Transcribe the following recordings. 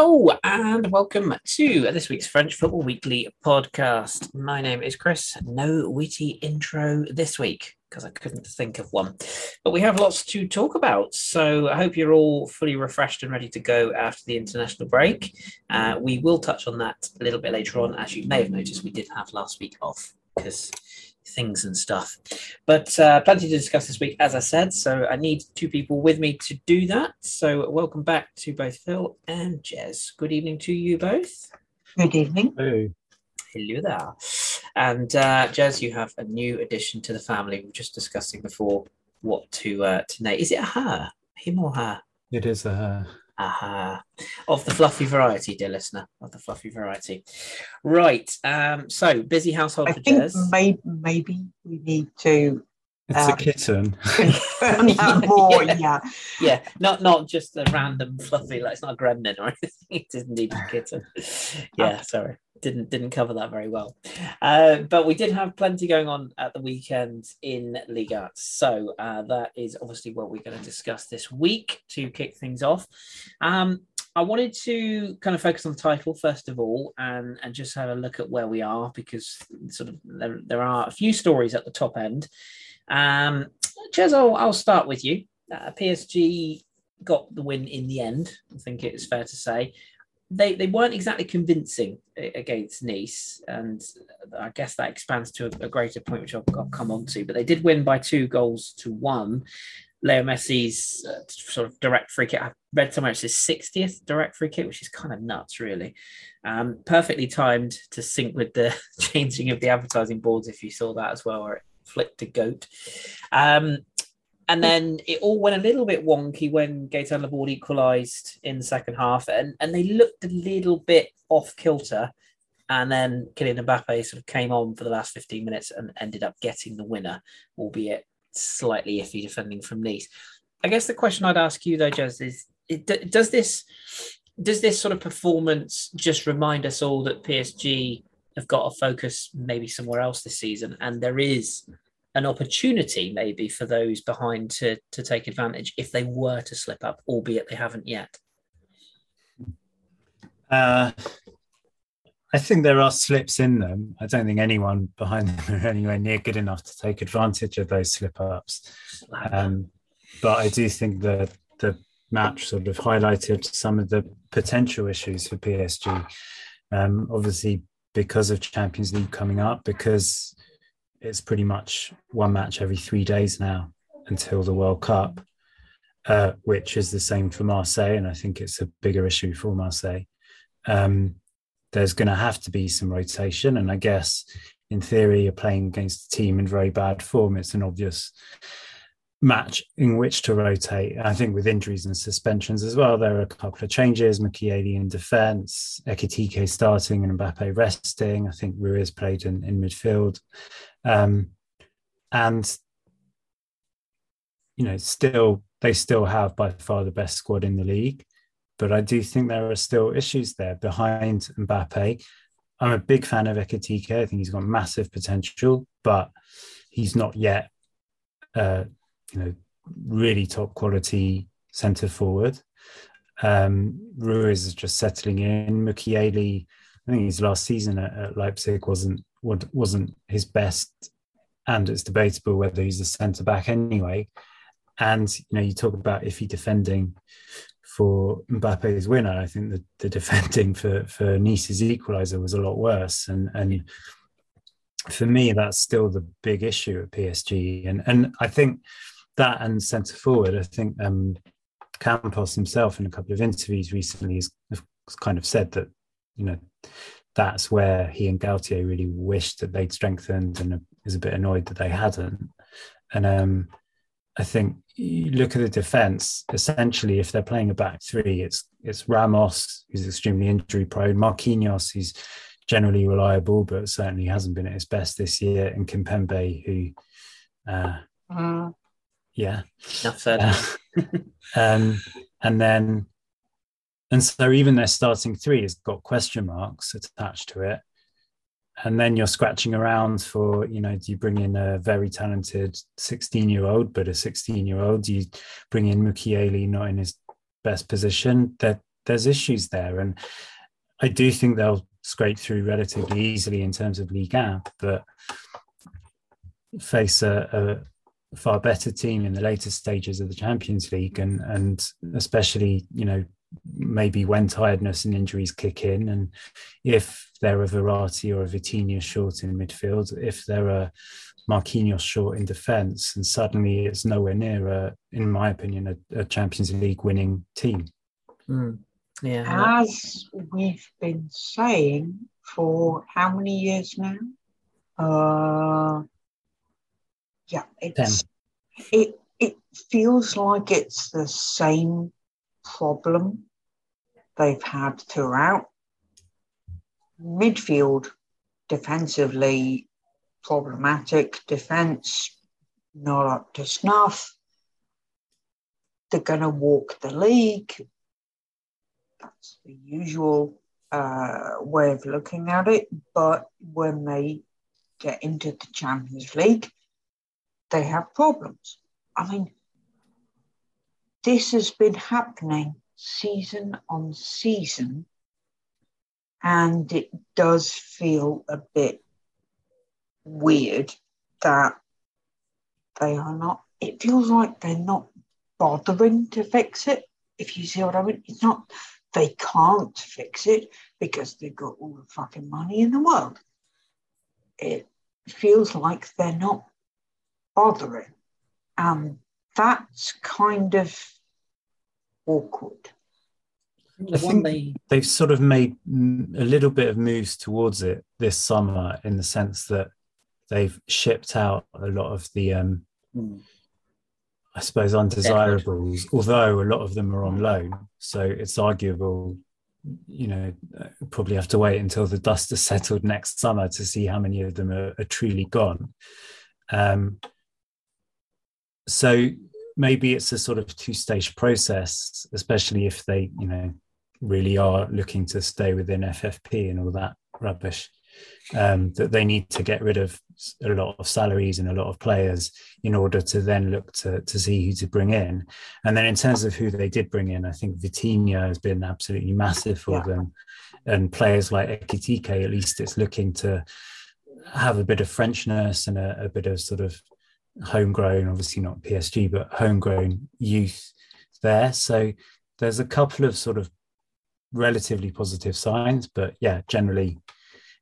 Hello and welcome to this week's French Football Weekly podcast. My name is Chris. No witty intro this week because I couldn't think of one. But we have lots to talk about. So I hope you're all fully refreshed and ready to go after the international break. Uh, we will touch on that a little bit later on. As you may have noticed, we did have last week off because things and stuff. But uh, plenty to discuss this week, as I said. So I need two people with me to do that. So welcome back to both Phil and Jez. Good evening to you both. Good evening. Hey. Hello there. And uh, Jez, you have a new addition to the family. We were just discussing before what to uh, to name. Is it a her? Him or her? It is a Aha. Of the fluffy variety, dear listener, of the fluffy variety. Right. Um, so busy household I for think Jez. may, maybe we need to it's Um, a kitten. confirm that more. Yeah. Yeah. yeah, not not just a random fluffy, like it's not a gremlin or anything. It is indeed a kitten. Yeah, sorry. Didn't didn't cover that very well. Uh, but we did have plenty going on at the weekend in Liga. So uh, that is obviously what we're going to discuss this week to kick things off. Um, I wanted to kind of focus on the title first of all and, and just have a look at where we are because sort of there, there are a few stories at the top end. Um, Jez, I'll, I'll start with you. Uh, PSG got the win in the end. I think it's fair to say they they weren't exactly convincing against Nice, and I guess that expands to a, a greater point, which I'll, I'll come on to. But they did win by two goals to one. Leo Messi's uh, sort of direct free kick. I read somewhere it's his 60th direct free kick, which is kind of nuts, really. Um, perfectly timed to sync with the changing of the advertising boards, if you saw that as well, where it flicked a goat. Um, and then it all went a little bit wonky when Gaetan Laborde equalised in the second half, and, and they looked a little bit off kilter. And then Kylian Mbappe sort of came on for the last 15 minutes and ended up getting the winner, albeit slightly iffy defending from Nice. I guess the question I'd ask you though, Jez, is it, does this does this sort of performance just remind us all that PSG have got to focus maybe somewhere else this season, and there is an opportunity maybe for those behind to to take advantage if they were to slip up, albeit they haven't yet. Uh, I think there are slips in them. I don't think anyone behind them are anywhere near good enough to take advantage of those slip ups. Um, but I do think that the match sort of highlighted some of the potential issues for PSG. Um, obviously, because of Champions League coming up, because it's pretty much one match every three days now until the World Cup, uh, which is the same for Marseille. And I think it's a bigger issue for Marseille. Um, there's going to have to be some rotation. And I guess in theory, you're playing against a team in very bad form. It's an obvious match in which to rotate. I think with injuries and suspensions as well, there are a couple of changes. Mukiele in defence, Ekitike starting and Mbappe resting. I think Ruiz played in, in midfield. Um, and, you know, still, they still have by far the best squad in the league. But I do think there are still issues there behind Mbappe. I'm a big fan of Ekitike. I think he's got massive potential, but he's not yet uh, you know, really top quality centre forward. Um, Ruiz is just settling in. Mukiele, I think his last season at, at Leipzig wasn't wasn't his best, and it's debatable whether he's a centre back anyway. And you know, you talk about if he defending for Mbappe's winner, I think the, the defending for for Nice's equaliser was a lot worse, and and for me, that's still the big issue at PSG. And and I think that and centre forward, I think um, Campos himself in a couple of interviews recently has kind of said that you know that's where he and Galtier really wished that they'd strengthened and is a bit annoyed that they hadn't. And um, I think you look at the defence. Essentially, if they're playing a back three, it's it's Ramos who's extremely injury prone, Marquinhos who's generally reliable, but certainly hasn't been at his best this year, and Kimpembe who, uh, Mm. yeah, Enough said. uh, um, and then, and so even their starting three has got question marks attached to it. And then you're scratching around for, you know, do you bring in a very talented 16 year old, but a 16 year old? Do you bring in Mukiele not in his best position? There, there's issues there, and I do think they'll scrape through relatively easily in terms of Ligue 1, but face a, a far better team in the later stages of the Champions League, and and especially you know maybe when tiredness and injuries kick in, and if they're a Verratti or a Vitinha short in midfield, if there are Marquinhos short in defence, and suddenly it's nowhere near, a, in my opinion, a, a Champions League winning team. Mm. Yeah. As we've been saying for how many years now? Uh, yeah, it's it it feels like it's the same problem they've had throughout. Midfield, defensively problematic, defense not up to snuff. They're going to walk the league. That's the usual uh, way of looking at it. But when they get into the Champions League, they have problems. I mean, this has been happening season on season, and it does feel a bit weird that they are not, it feels like they're not bothering to fix it, if you see what I mean. It's not, they can't fix it because they've got all the fucking money in the world. It feels like they're not bothering. And that's kind of awkward. I think they... they've sort of made a little bit of moves towards it this summer in the sense that they've shipped out a lot of the, um, mm. I suppose, undesirables, although a lot of them are on loan. So it's arguable, you know, probably have to wait until the dust has settled next summer to see how many of them are, are truly gone. Um, so maybe it's a sort of two-stage process, especially if they, you know, really are looking to stay within FFP and all that rubbish. Um, that they need to get rid of a lot of salaries and a lot of players in order to then look to to see who to bring in. And then in terms of who they did bring in, I think Vitinha has been absolutely massive for yeah. them. And players like Ekitike, at least it's looking to have a bit of Frenchness and a, a bit of sort of homegrown, obviously not PSG, but homegrown youth there. So there's a couple of sort of relatively positive signs, but yeah, generally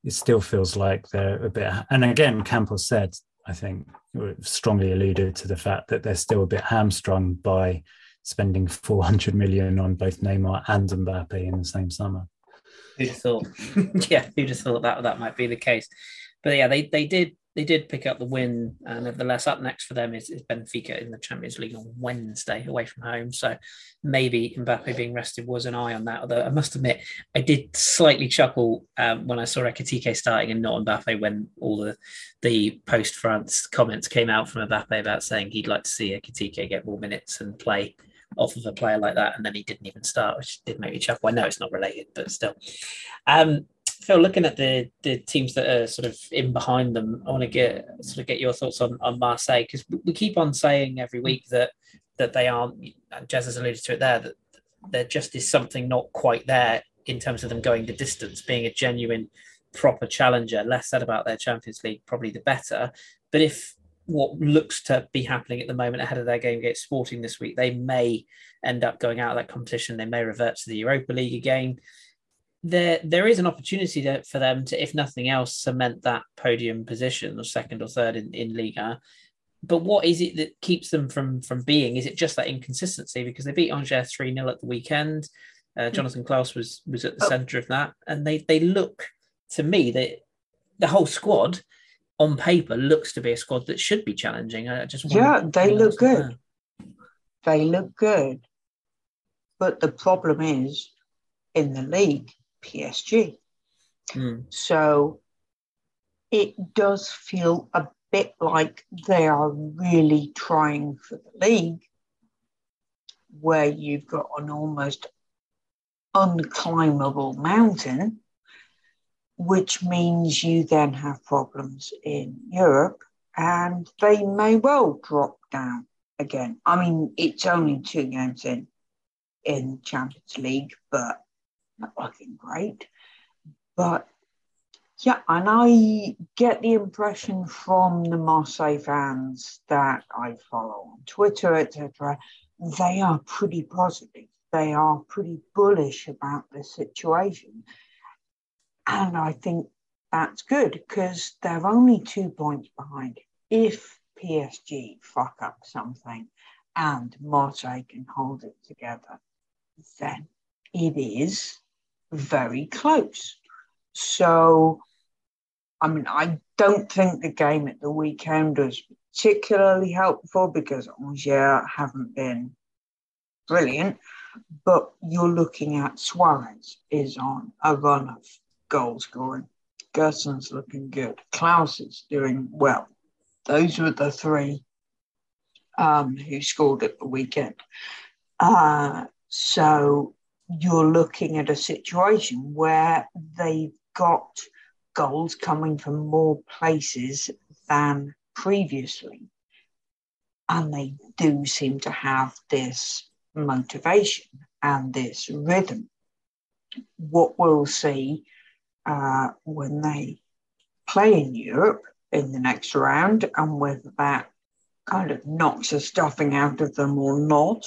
it still feels like they're a bit. And again, Campos said, I think, strongly alluded to the fact that they're still a bit hamstrung by spending 400 million on both Neymar and Mbappe in the same summer. Who'd have thought? yeah, who'd have thought that that might be the case? But yeah, they they did they did pick up the win. Uh, nevertheless, up next for them is, is, Benfica in the Champions League on Wednesday away from home. So maybe Mbappe being rested was an eye on that. Although I must admit, I did slightly chuckle um, when I saw Ekitike starting and not Mbappe when all the the post France comments came out from Mbappe about saying he'd like to see Ekitike get more minutes and play off of a player like that, and then he didn't even start, which did make me chuckle. I know it's not related, but still. Um, Phil, looking at the the teams that are sort of in behind them, I want to get sort of get your thoughts on on Marseille because we keep on saying every week that that they aren't. Jez has alluded to it there that there just is something not quite there in terms of them going the distance, being a genuine proper challenger. Less said about their Champions League, probably the better. But if what looks to be happening at the moment ahead of their game against Sporting this week, they may end up going out of that competition. They may revert to the Europa League again there there is an opportunity to, for them to, if nothing else, cement that podium position or second or third in, in Liga. But what is it that keeps them from from being? Is it just that inconsistency? Because they beat Angers 3 0 at the weekend. Uh, hmm. Jonathan Clauss was was at the oh. centre of that. And they they look to me that the whole squad on paper looks to be a squad that should be challenging. I just Yeah, they look good. They look good. But the problem is in the league, PSG. Mm. So it does feel a bit like they are really trying for the league, where you've got an almost unclimbable mountain, which means you then have problems in Europe and they may well drop down again. I mean, it's only two games in. in Champions League, but not looking great. But yeah, and I get the impression from the Marseille fans that I follow on Twitter, etc., they are pretty positive. They are pretty bullish about the situation. And I think that's good because they're only two points behind. If PSG fuck up something and Marseille can hold it together, then it is very close. So I mean, I don't think the game at the weekend was particularly helpful because Angers haven't been brilliant. But you're looking at Suarez is on a run of goal scoring. Gerson's looking good. Clauss is doing well. Those were the three um, who scored at the weekend. Uh, so you're looking at a situation where they've got goals coming from more places than previously. And they do seem to have this motivation and this rhythm. What we'll see uh, when they play in Europe in the next round and whether that kind of knocks the stuffing out of them or not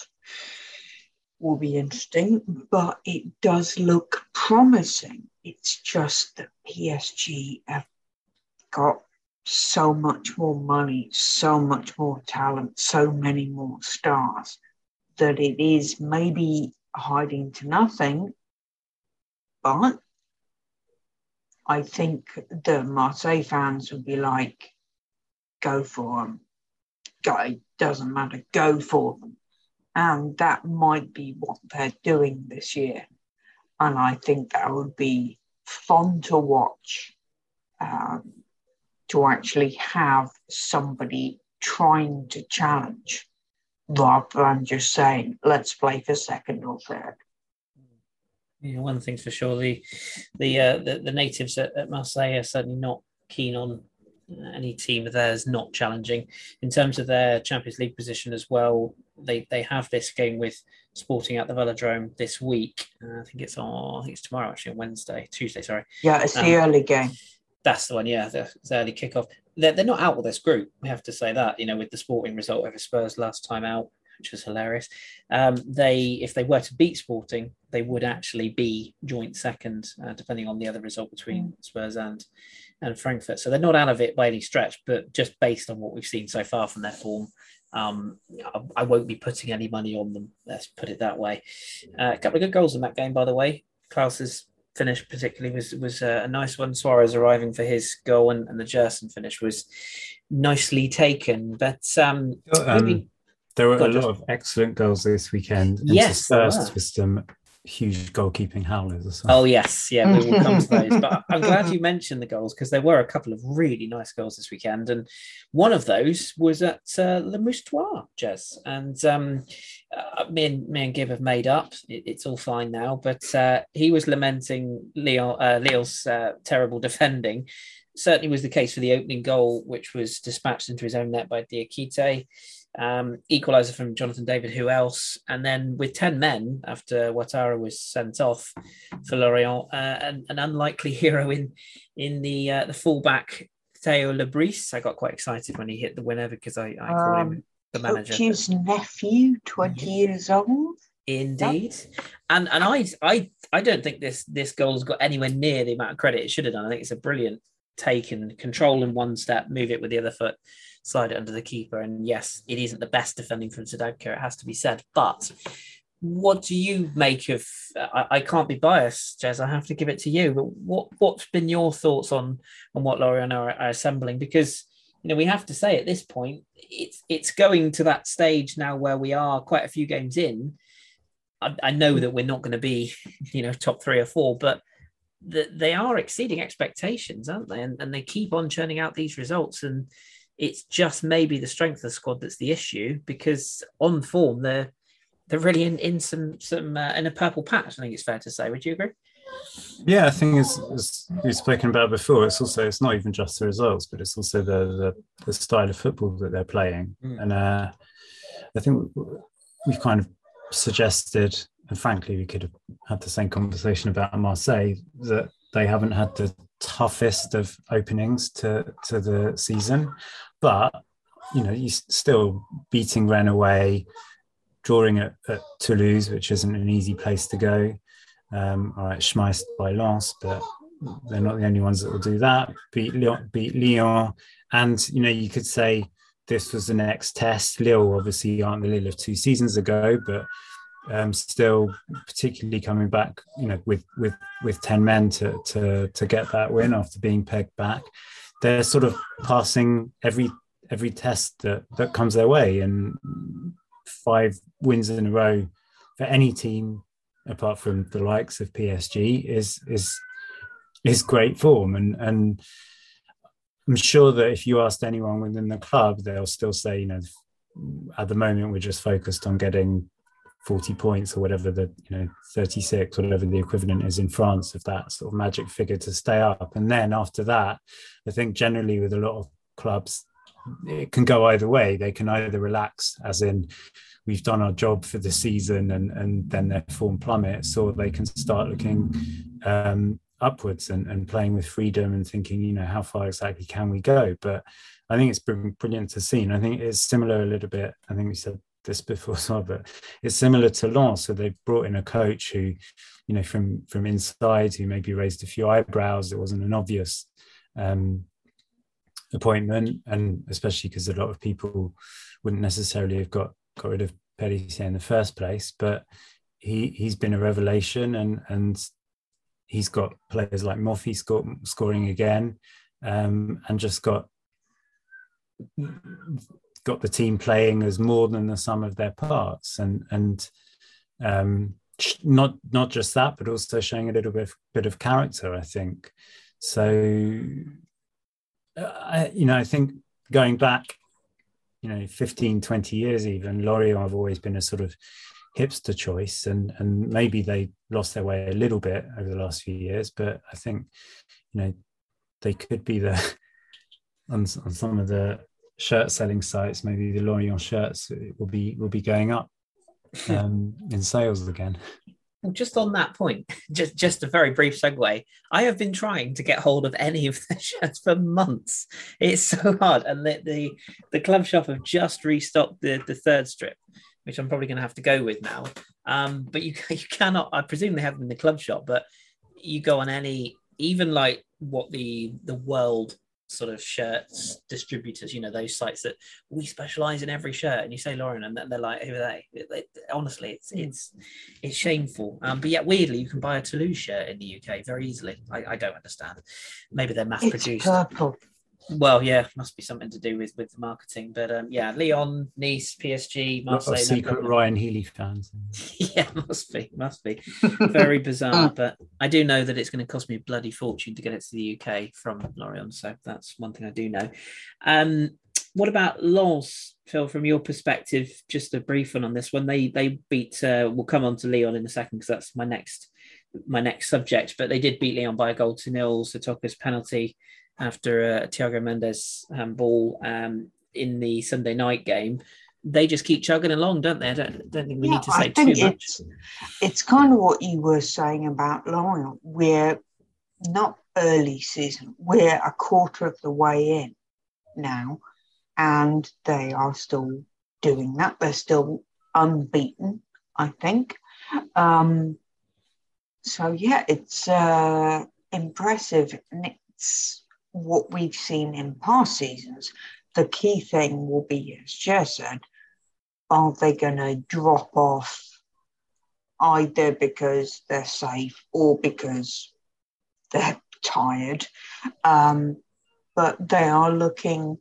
will be interesting, but it does look promising. It's just that PSG have got so much more money, so much more talent, so many more stars that it is maybe hiding to nothing. But I think the Marseille fans would be like, go for them. Guy doesn't matter, go for them. And that might be what they're doing this year. And I think that would be fun to watch um, to actually have somebody trying to challenge rather than just saying, let's play for second or third. Yeah, one thing's for sure: the the uh, the, the, natives at, at Marseille are certainly not keen on any team of theirs not challenging. In terms of their Champions League position as well, they they have this game with Sporting at the Velodrome this week. Uh, I think it's on. I think it's tomorrow, actually, on Wednesday, Tuesday. Sorry. Yeah, it's the um, early game. That's the one. Yeah, the, the early kickoff. They're, they're not out with this group. We have to say that. You know, with the Sporting result over Spurs last time out, which was hilarious. Um, they, if they were to beat Sporting, they would actually be joint second, uh, depending on the other result between mm. Spurs and and Frankfurt. So they're not out of it by any stretch, but just based on what we've seen so far from their form, um, I, I, won't be putting any money on them. Let's put it that way. Uh, a couple of good goals in that game, by the way. Clauss's finish, particularly, was was a, a nice one. Suarez arriving for his goal, and, and the Gerson finish was nicely taken. But um, um maybe, there were a lot of excellent goals this weekend. Yes, first some huge goalkeeping howlers as well. Oh yes, yeah, we will come to those. But I'm glad you mentioned the goals because there were a couple of really nice goals this weekend, and one of those was at uh, Le Moustoir, Jez. And um, uh, me and me and Gib have made up. It, it's all fine now, but uh, he was lamenting Leo, uh, Leo's uh, terrible defending. Certainly was the case for the opening goal, which was dispatched into his own net by Diakite um, equaliser from Jonathan David, who else? And then with 10 men after Ouattara was sent off for Lorient, uh, an, an, unlikely hero in in the uh, the fullback Theo Le Bris. I got quite excited when he hit the winner because I, I called um, him the manager. His nephew, 20 years old. Indeed. And and I I I don't think this this goal's got anywhere near the amount of credit it should have done. I think it's a brilliant take and control in one step, move it with the other foot slide it under the keeper. And yes, it isn't the best defending from Sadabka, it has to be said. But what do you make of? I, I, can't be biased, Jez. I have to give it to you. But what what's been your thoughts on on what Lorient are, are assembling? Because you know we have to say at this point it's it's going to that stage now where we are quite a few games in. I, I know that we're not going to be you know top three or four, but the, they are exceeding expectations, aren't they? And, and they keep on churning out these results and it's just maybe the strength of the squad that's the issue because on form they're they're really in, in some some uh, in a purple patch. I think it's fair to say. Would you agree? Yeah, I think as, as we've spoken about before, it's also it's not even just the results, but it's also the the, the style of football that they're playing. Mm. And uh, I think we've kind of suggested and frankly, we could have had the same conversation about Marseille that they haven't had the toughest of openings to to the season, but you know, you still beating Rennes away, drawing at, at, Toulouse, which isn't an easy place to go. Um, all right, schmeissed by Lens, but they're not the only ones that will do that. Beat Lyon, beat Lyon, and you know, you could say this was the next test. Lille obviously aren't the Lille of two seasons ago, but um, still particularly coming back, you know, with with with ten men to to to get that win after being pegged back. They're sort of passing every every test that that comes their way, and five wins in a row for any team apart from the likes of PSG is is is great form. And and I'm sure that if you asked anyone within the club, they'll still say, you know, at the moment we're just focused on getting 40 points or whatever the you know 36 whatever the equivalent is in france of that sort of magic figure to stay up. And then after that i think generally with a lot of clubs it can go either way. They can either relax as in we've done our job for the season and and then their form plummets or they can start looking um, upwards and, and playing with freedom and thinking you know how far exactly can we go? But i think it's been brilliant to see. And i think it's similar a little bit i think we said this before well, but it's similar to Lens. So they've brought in a coach who, you know, from from inside, who maybe raised a few eyebrows. It wasn't an obvious um, appointment, and especially because a lot of people wouldn't necessarily have got got rid of Pélissier in the first place. But he he's been a revelation, and and he's got players like Moffi score, scoring again, um, and just got got the team playing as more than the sum of their parts, and and um, not not just that, but also showing a little bit bit of character. I think so. Uh, I, you know, I think going back, you know, 15, 20 years even, Lorient have always been a sort of hipster choice, and and maybe they lost their way a little bit over the last few years, but I think you know they could be the on, on some of the shirt selling sites, maybe the Lorient shirts will be will be going up um, in sales again. Just on that point, just just a very brief segue. I have been trying to get hold of any of the shirts for months. It's so hard, and the the, the club shop have just restocked the the third strip, which I'm probably going to have to go with now. Um, but you you cannot. I presume they have them in the club shop, but you go on any even like what the the world sort of shirts distributors, you know, those sites that we specialize in every shirt. And you say Lorient, and they're like, who are they? It, it, honestly, it's hmm. it's it's shameful. Um, but yet weirdly, you can buy a Toulouse shirt in the UK very easily. I, I don't understand. Maybe they're mass produced. Purple. Well, yeah, must be something to do with with the marketing. But um, yeah, Lyon, Nice, PSG, Marseille. secret Rhys Healey fans. yeah, must be, must be. Very bizarre, but I do know that it's going to cost me a bloody fortune to get it to the UK from Lorient. So that's one thing I do know. Um, what about Lens, Phil? From your perspective, just a brief one on this one. They they beat. Uh, we'll come on to Lyon in a second because that's my next my next subject. But they did beat Lyon by a goal to nil. Sitoka's penalty after a Thiago Mendes um, ball um, in the Sunday night game. They just keep chugging along, don't they? I don't, don't think we yeah, need to say too much. It's, it's kind of what you were saying about Lorient. We're not early season, we're a quarter of the way in now, and they are still doing that. They're still unbeaten, I think. Um, so, yeah, it's uh, impressive. And it's what we've seen in past seasons, the key thing will be, as Jer said, are they going to drop off either because they're safe or because they're tired? Um, but they are looking,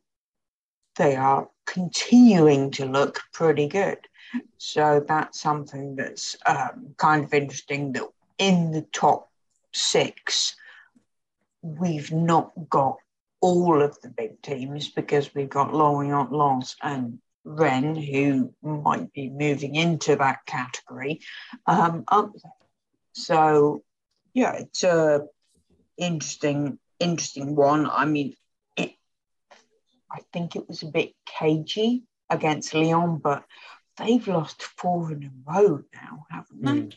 they are continuing to look pretty good. So that's something that's um, kind of interesting that in the top six, we've not got all of the big teams because we've got Lorient, Lens, and Rennes, who might be moving into that category, um, up there. So, yeah, it's a interesting, interesting one. I mean, it. I think it was a bit cagey against Lyon, but they've lost four in a row now, haven't they? Mm.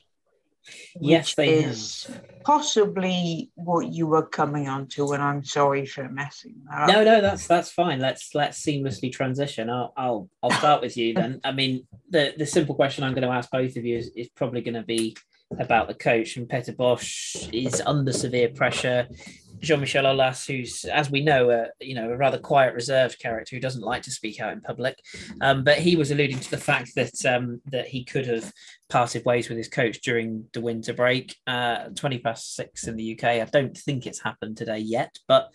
Yes, they is possibly what you were coming on to, and I'm sorry for messing that up. No, no, that's that's fine. Let's let's seamlessly transition. I'll I'll I'll start with you then. I mean, the the simple question I'm going to ask both of you is, is probably going to be about the coach and Peter Bosz is under severe pressure. Jean-Michel Aulas, who's, as we know, a, you know, a rather quiet, reserved character who doesn't like to speak out in public, um, but he was alluding to the fact that um, that he could have parted ways with his coach during the winter break. Uh, Twenty past six in the UK. I don't think it's happened today yet, but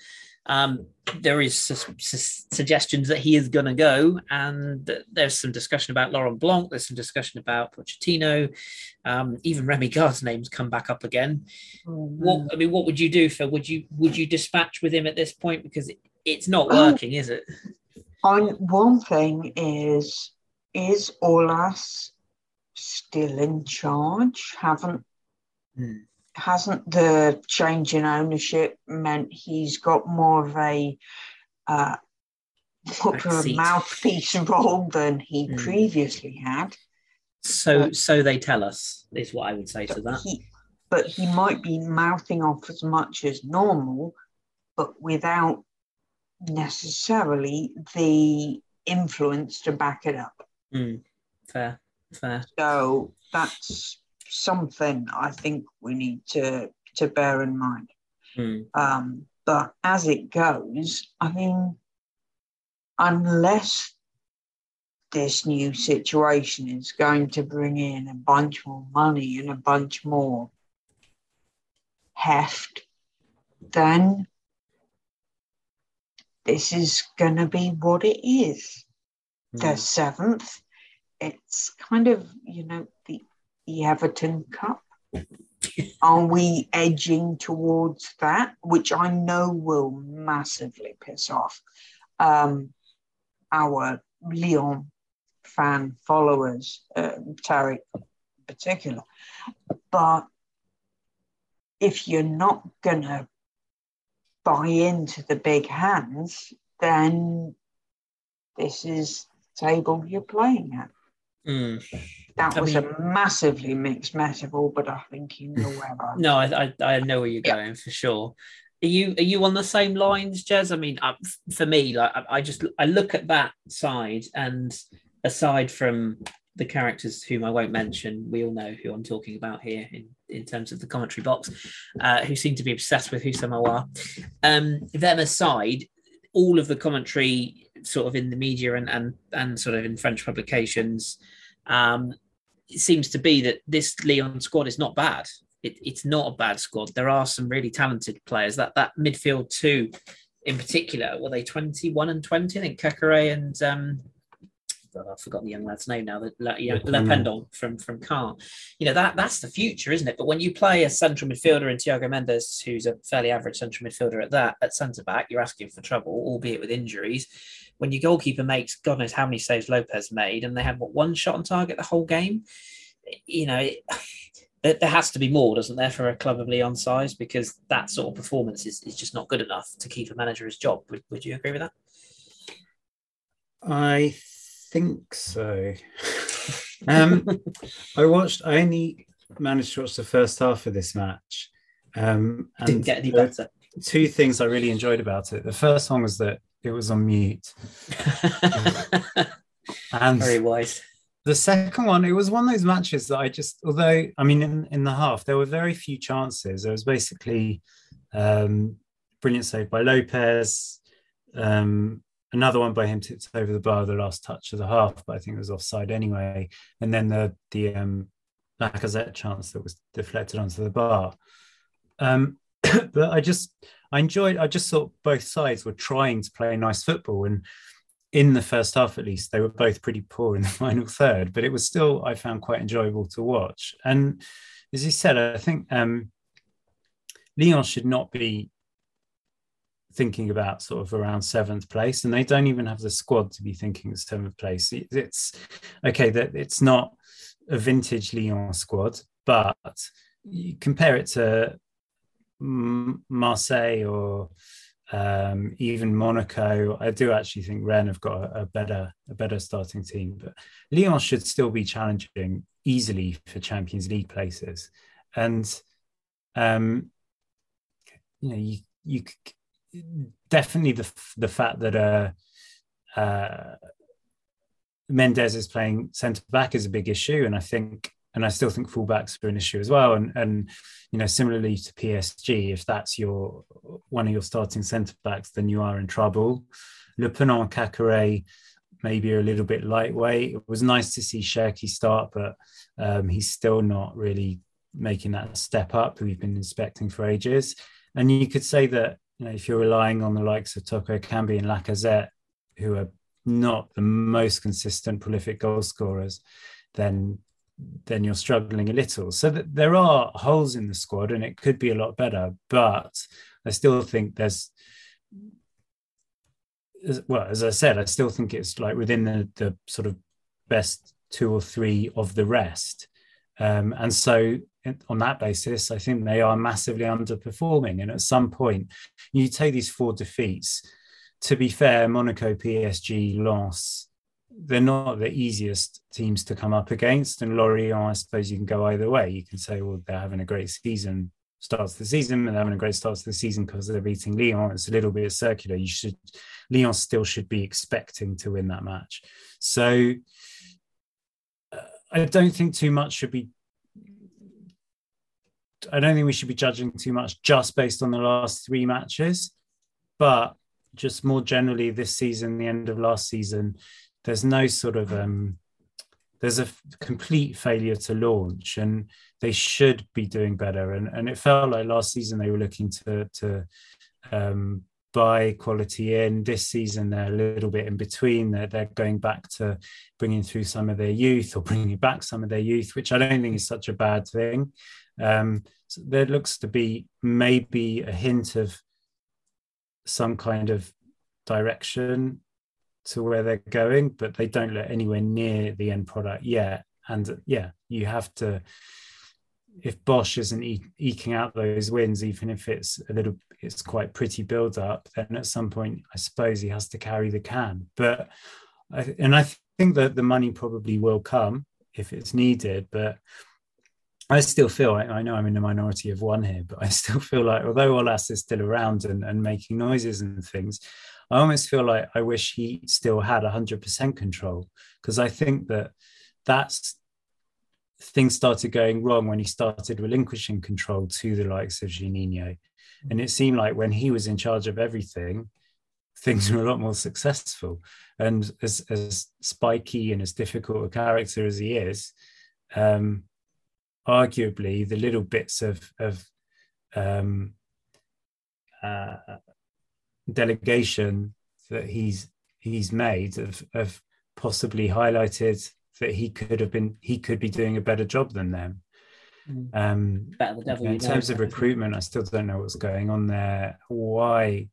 um, there is su- su- suggestions that he is going to go, and there's some discussion about Laurent Blanc. There's some discussion about Pochettino. Um, even Remy Garde's name's come back up again. Mm. What I mean, what would you do for? Would you would you dispatch with him at this point because it, it's not Oh. working, is it? On one thing is is Aulas still in charge? Haven't Hmm. Hasn't the change in ownership meant he's got more of a uh, of a mouthpiece role than he Hmm. previously had? So so they tell us is what I would say to that. He, but he might be mouthing off as much as normal, but without necessarily the influence to back it up. Mm. Fair, fair. So that's something I think we need to to bear in mind. Mm. Um, but as it goes, I mean, unless this new situation is going to bring in a bunch more money and a bunch more heft, then this is going to be what it is. The Mm. seventh, it's kind of, you know, the, the Everton Cup. Are we edging towards that, which I know will massively piss off um, our Lyon fan followers, uh, in particular. But if you're not going to buy into the big hands, then this is the table you're playing at. Mm. That I was mean- a massively mixed metaphor, but I think you know where I'm. No, I, I I know where you're Yeah. going for sure. Are you are you on the same lines, Jez? I mean, uh, for me, like I, I just I look at that side, and aside from the characters whom I won't mention, we all know who I'm talking about here in, in terms of the commentary box, uh, who seem to be obsessed with Houssem Aouar. Um, them aside, all of the commentary sort of in the media and and, and sort of in French publications um, it seems to be that this Lyon squad is not bad. It, it's not a bad squad. There are some really talented players. That that midfield two, in particular, were they twenty one and twenty? I think Caqueret and um, I've forgotten the young lad's name now. The La, yeah, Le Lepenant. Pendant from from Caen. You know that that's the future, isn't it? But when you play a central midfielder in Thiago Mendes, who's a fairly average central midfielder at that, at centre back, you're asking for trouble, albeit with injuries. When your goalkeeper makes God knows how many saves Lopez made, and they had what one shot on target the whole game, you know. It, there, has to be more, doesn't there, for a club of Lyon's size? Because that sort of performance is, is just not good enough to keep a manager's job. Would, would you agree with that? I think so. um, I watched. I only managed to watch the first half of this match. Um, and Didn't get any better. Two things I really enjoyed about it. The first one was that it was on mute, and Very wise. the second one, it was one of those matches that I just, although I mean, in, in the half there were very few chances. There was basically um, brilliant save by Lopez, um, another one by him tipped over the bar, the last touch of the half, but I think it was offside anyway. And then the the um, Lacazette chance that was deflected onto the bar. Um, but I just I enjoyed. I just thought both sides were trying to play nice football, and in the first half at least, they were both pretty poor in the final third. But it was still I found quite enjoyable to watch. And as you said, I think um, Lyon should not be thinking about sort of around seventh place, and they don't even have the squad to be thinking of seventh place. It's okay that it's not a vintage Lyon squad, but you compare it to Marseille or um, even Monaco. I do actually think Rennes have got a, a, better a better starting team, but Lyon should still be challenging easily for Champions League places, and um, you know you you definitely the the fact that uh, uh, Mendes is playing centre back is a big issue, and I think and I still think fullbacks are an issue as well. And and you know, similarly to PSG, if that's your one of your starting centre backs, then you are in trouble. Lepenant Caqueret maybe are a little bit lightweight. It was nice to see Cherki start, but um, he's still not really making that step up we've been inspecting for ages. And you could say that you know if you're relying on the likes of Toko Ekambi and Lacazette, who are not the most consistent prolific goal scorers, then then you're struggling a little. So that there are holes in the squad, and it could be a lot better. But I still think there's, well, as I said, I still think it's like within the the sort of best two or three of the rest. Um, and so on that basis, I think they are massively underperforming. And at some point, you take these four defeats. To be fair, Monaco, PSG, Lens, they're not the easiest teams to come up against. And Lorient, I suppose you can go either way. You can say, well, they're having a great season, starts the season, and they're having a great start to the season because they're beating Lyon. It's a little bit circular. You should Lyon still should be expecting to win that match. So uh, I don't think too much should be. I don't think we should be judging too much just based on the last three matches, but just more generally this season, the end of last season, there's no sort of um, there's a complete failure to launch and they should be doing better. And and it felt like last season they were looking to to um, buy quality in. This season they're a little bit in between. They're, they're going back to bringing through some of their youth or bringing back some of their youth which i don't think is such a bad thing. Um, so there looks to be maybe a hint of some kind of direction to where they're going, but they don't look anywhere near the end product yet. And yeah, you have to. If Bosz isn't e- eking out those wins, even if it's a little, it's quite pretty build up, then at some point, I suppose he has to carry the can. But, I, and I think that the money probably will come if it's needed. But I still feel I, I know I'm in the minority of one here, but I still feel like although Aulas is still around and, and making noises and things, I almost feel like I wish he still had 100% control because I think that that's things started going wrong when he started relinquishing control to the likes of Juninho. And it seemed like when he was in charge of everything, things were a lot more successful. And as, as spiky and as difficult a character as he is, um, arguably the little bits of, of um, uh, delegation that he's he's made of have possibly highlighted that he could have been he could be doing a better job than them. Mm. Um, the in terms of recruitment, I still don't know what's going on there. Why,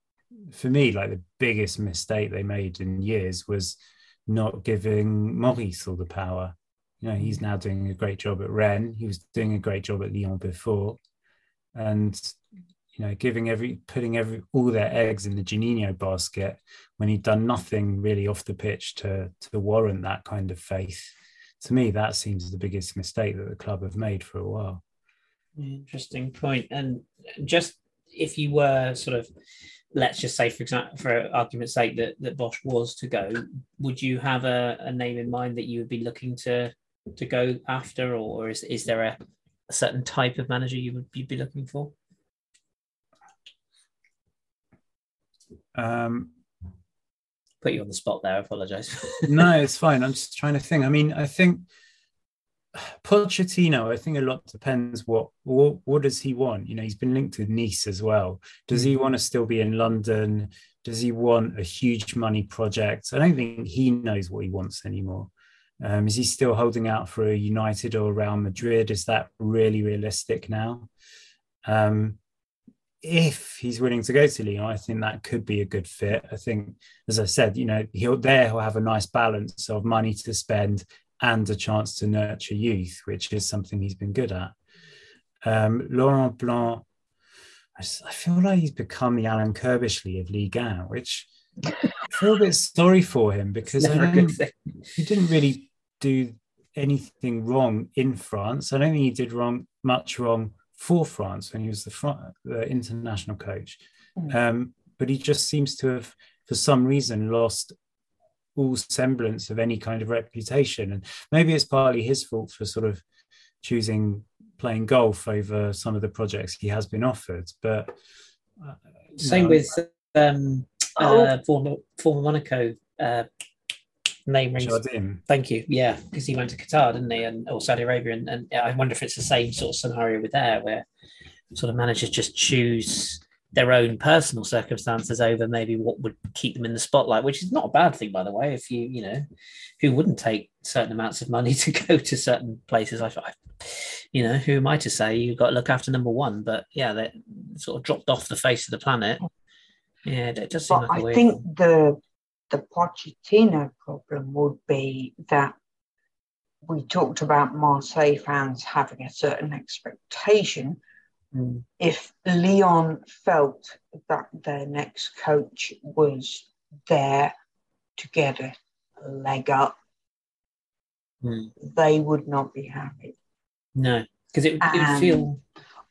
for me, like the biggest mistake they made in years was not giving Maurice all the power. You know, he's now doing a great job at Rennes. He was doing a great job at Lyon before, and you know, giving every putting every all their eggs in the Juninho basket when he'd done nothing really off the pitch to to warrant that kind of faith. To me, that seems the biggest mistake that the club have made for a while. Interesting point. And just if you were sort of, let's just say, for example, for argument's sake, that that Bosz was to go, would you have a, a name in mind that you would be looking to to go after, or is is there a, a certain type of manager you would be looking for? Um, Put you on the spot there. I apologize. no, it's fine. I'm just trying to think. I mean, I think Pochettino. I think a lot depends what what what does he want. You know, he's been linked with Nice as well. Does he mm. want to still be in London? Does he want a huge money project? I don't think he knows what he wants anymore. Um, is he still holding out for a United or Real Madrid? Is that really realistic now? Um, if he's willing to go to Lyon, I think that could be a good fit. I think, as I said, you know, he'll there he'll have a nice balance of money to spend and a chance to nurture youth, which is something he's been good at. Um, Laurent Blanc, I, just, I feel like he's become the Alan Curbishley of Ligue 1, which I feel a bit sorry for him because I don't, he didn't really do anything wrong in France. I don't think he did wrong much wrong for France when he was the, front, the international coach. Mm. Um, but he just seems to have, for some reason, lost all semblance of any kind of reputation. And maybe it's partly his fault for sort of choosing playing golf over some of the projects he has been offered. But uh, same no. with um, oh. uh, former, former Monaco uh, name rings. Jardim. Thank you. Yeah, because he went to Qatar, didn't he, and or Saudi Arabia, and, and I wonder if it's the same sort of scenario with there, where sort of managers just choose their own personal circumstances over maybe what would keep them in the spotlight, which is not a bad thing, by the way. If you, you know, who wouldn't take certain amounts of money to go to certain places? I, I you know, who am I to say you've got to look after number one? But yeah, they sort of dropped off the face of the planet. Yeah, it does seem but like I think the the Pochettino problem would be that we talked about Marseille fans having a certain expectation Mm. If Lyon felt that their next coach was there to get a leg up, mm. they would not be happy. No, because it, it would feel.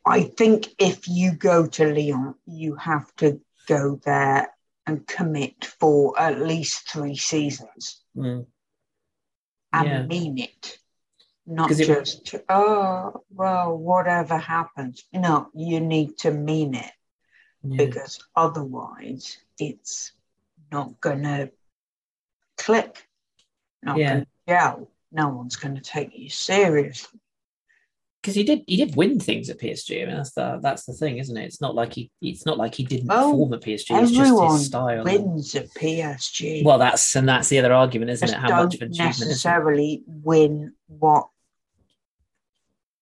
I think if you go to Lyon, you have to go there and commit for at least three seasons mm. and yeah. mean it not just oh well whatever happens no you need to mean it yeah. because otherwise it's not gonna click not yeah. gonna gel no one's gonna take you seriously because he did he did win things at PSG. I mean that's the that's the thing, isn't it? It's not like he it's not like he didn't oh, perform at PSG. It's just his style. Wins at PSG. Well, that's and that's the other argument, isn't just it? How much of achievement necessarily win what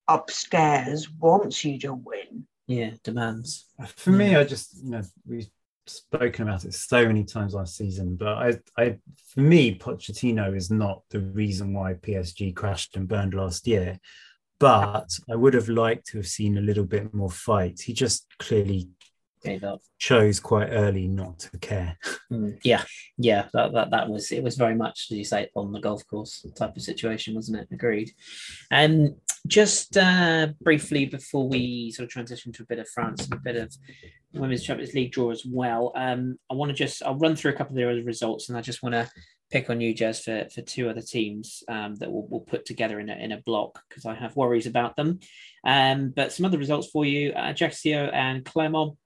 upstairs wants you to win. Yeah, demands. For me, I just you know we've spoken about it so many times last season, but I, I for me, Pochettino is not the reason why PSG crashed and burned last year. But I would have liked to have seen a little bit more fight. He just clearly gave up. Chose quite early not to care. Mm, yeah, yeah, that, that that was it was very much, as you say, on the golf course type of situation, wasn't it? Agreed. And um, just uh, briefly before we sort of transition to a bit of France and a bit of Women's Champions League draw as well, um, I want to just I'll run through a couple of the other results, and I just want to pick on you, Jez, for, for two other teams um, that we'll, we'll put together in a, in a block because I have worries about them. Um, but some other results for you: uh, Ajaccio and Clermont.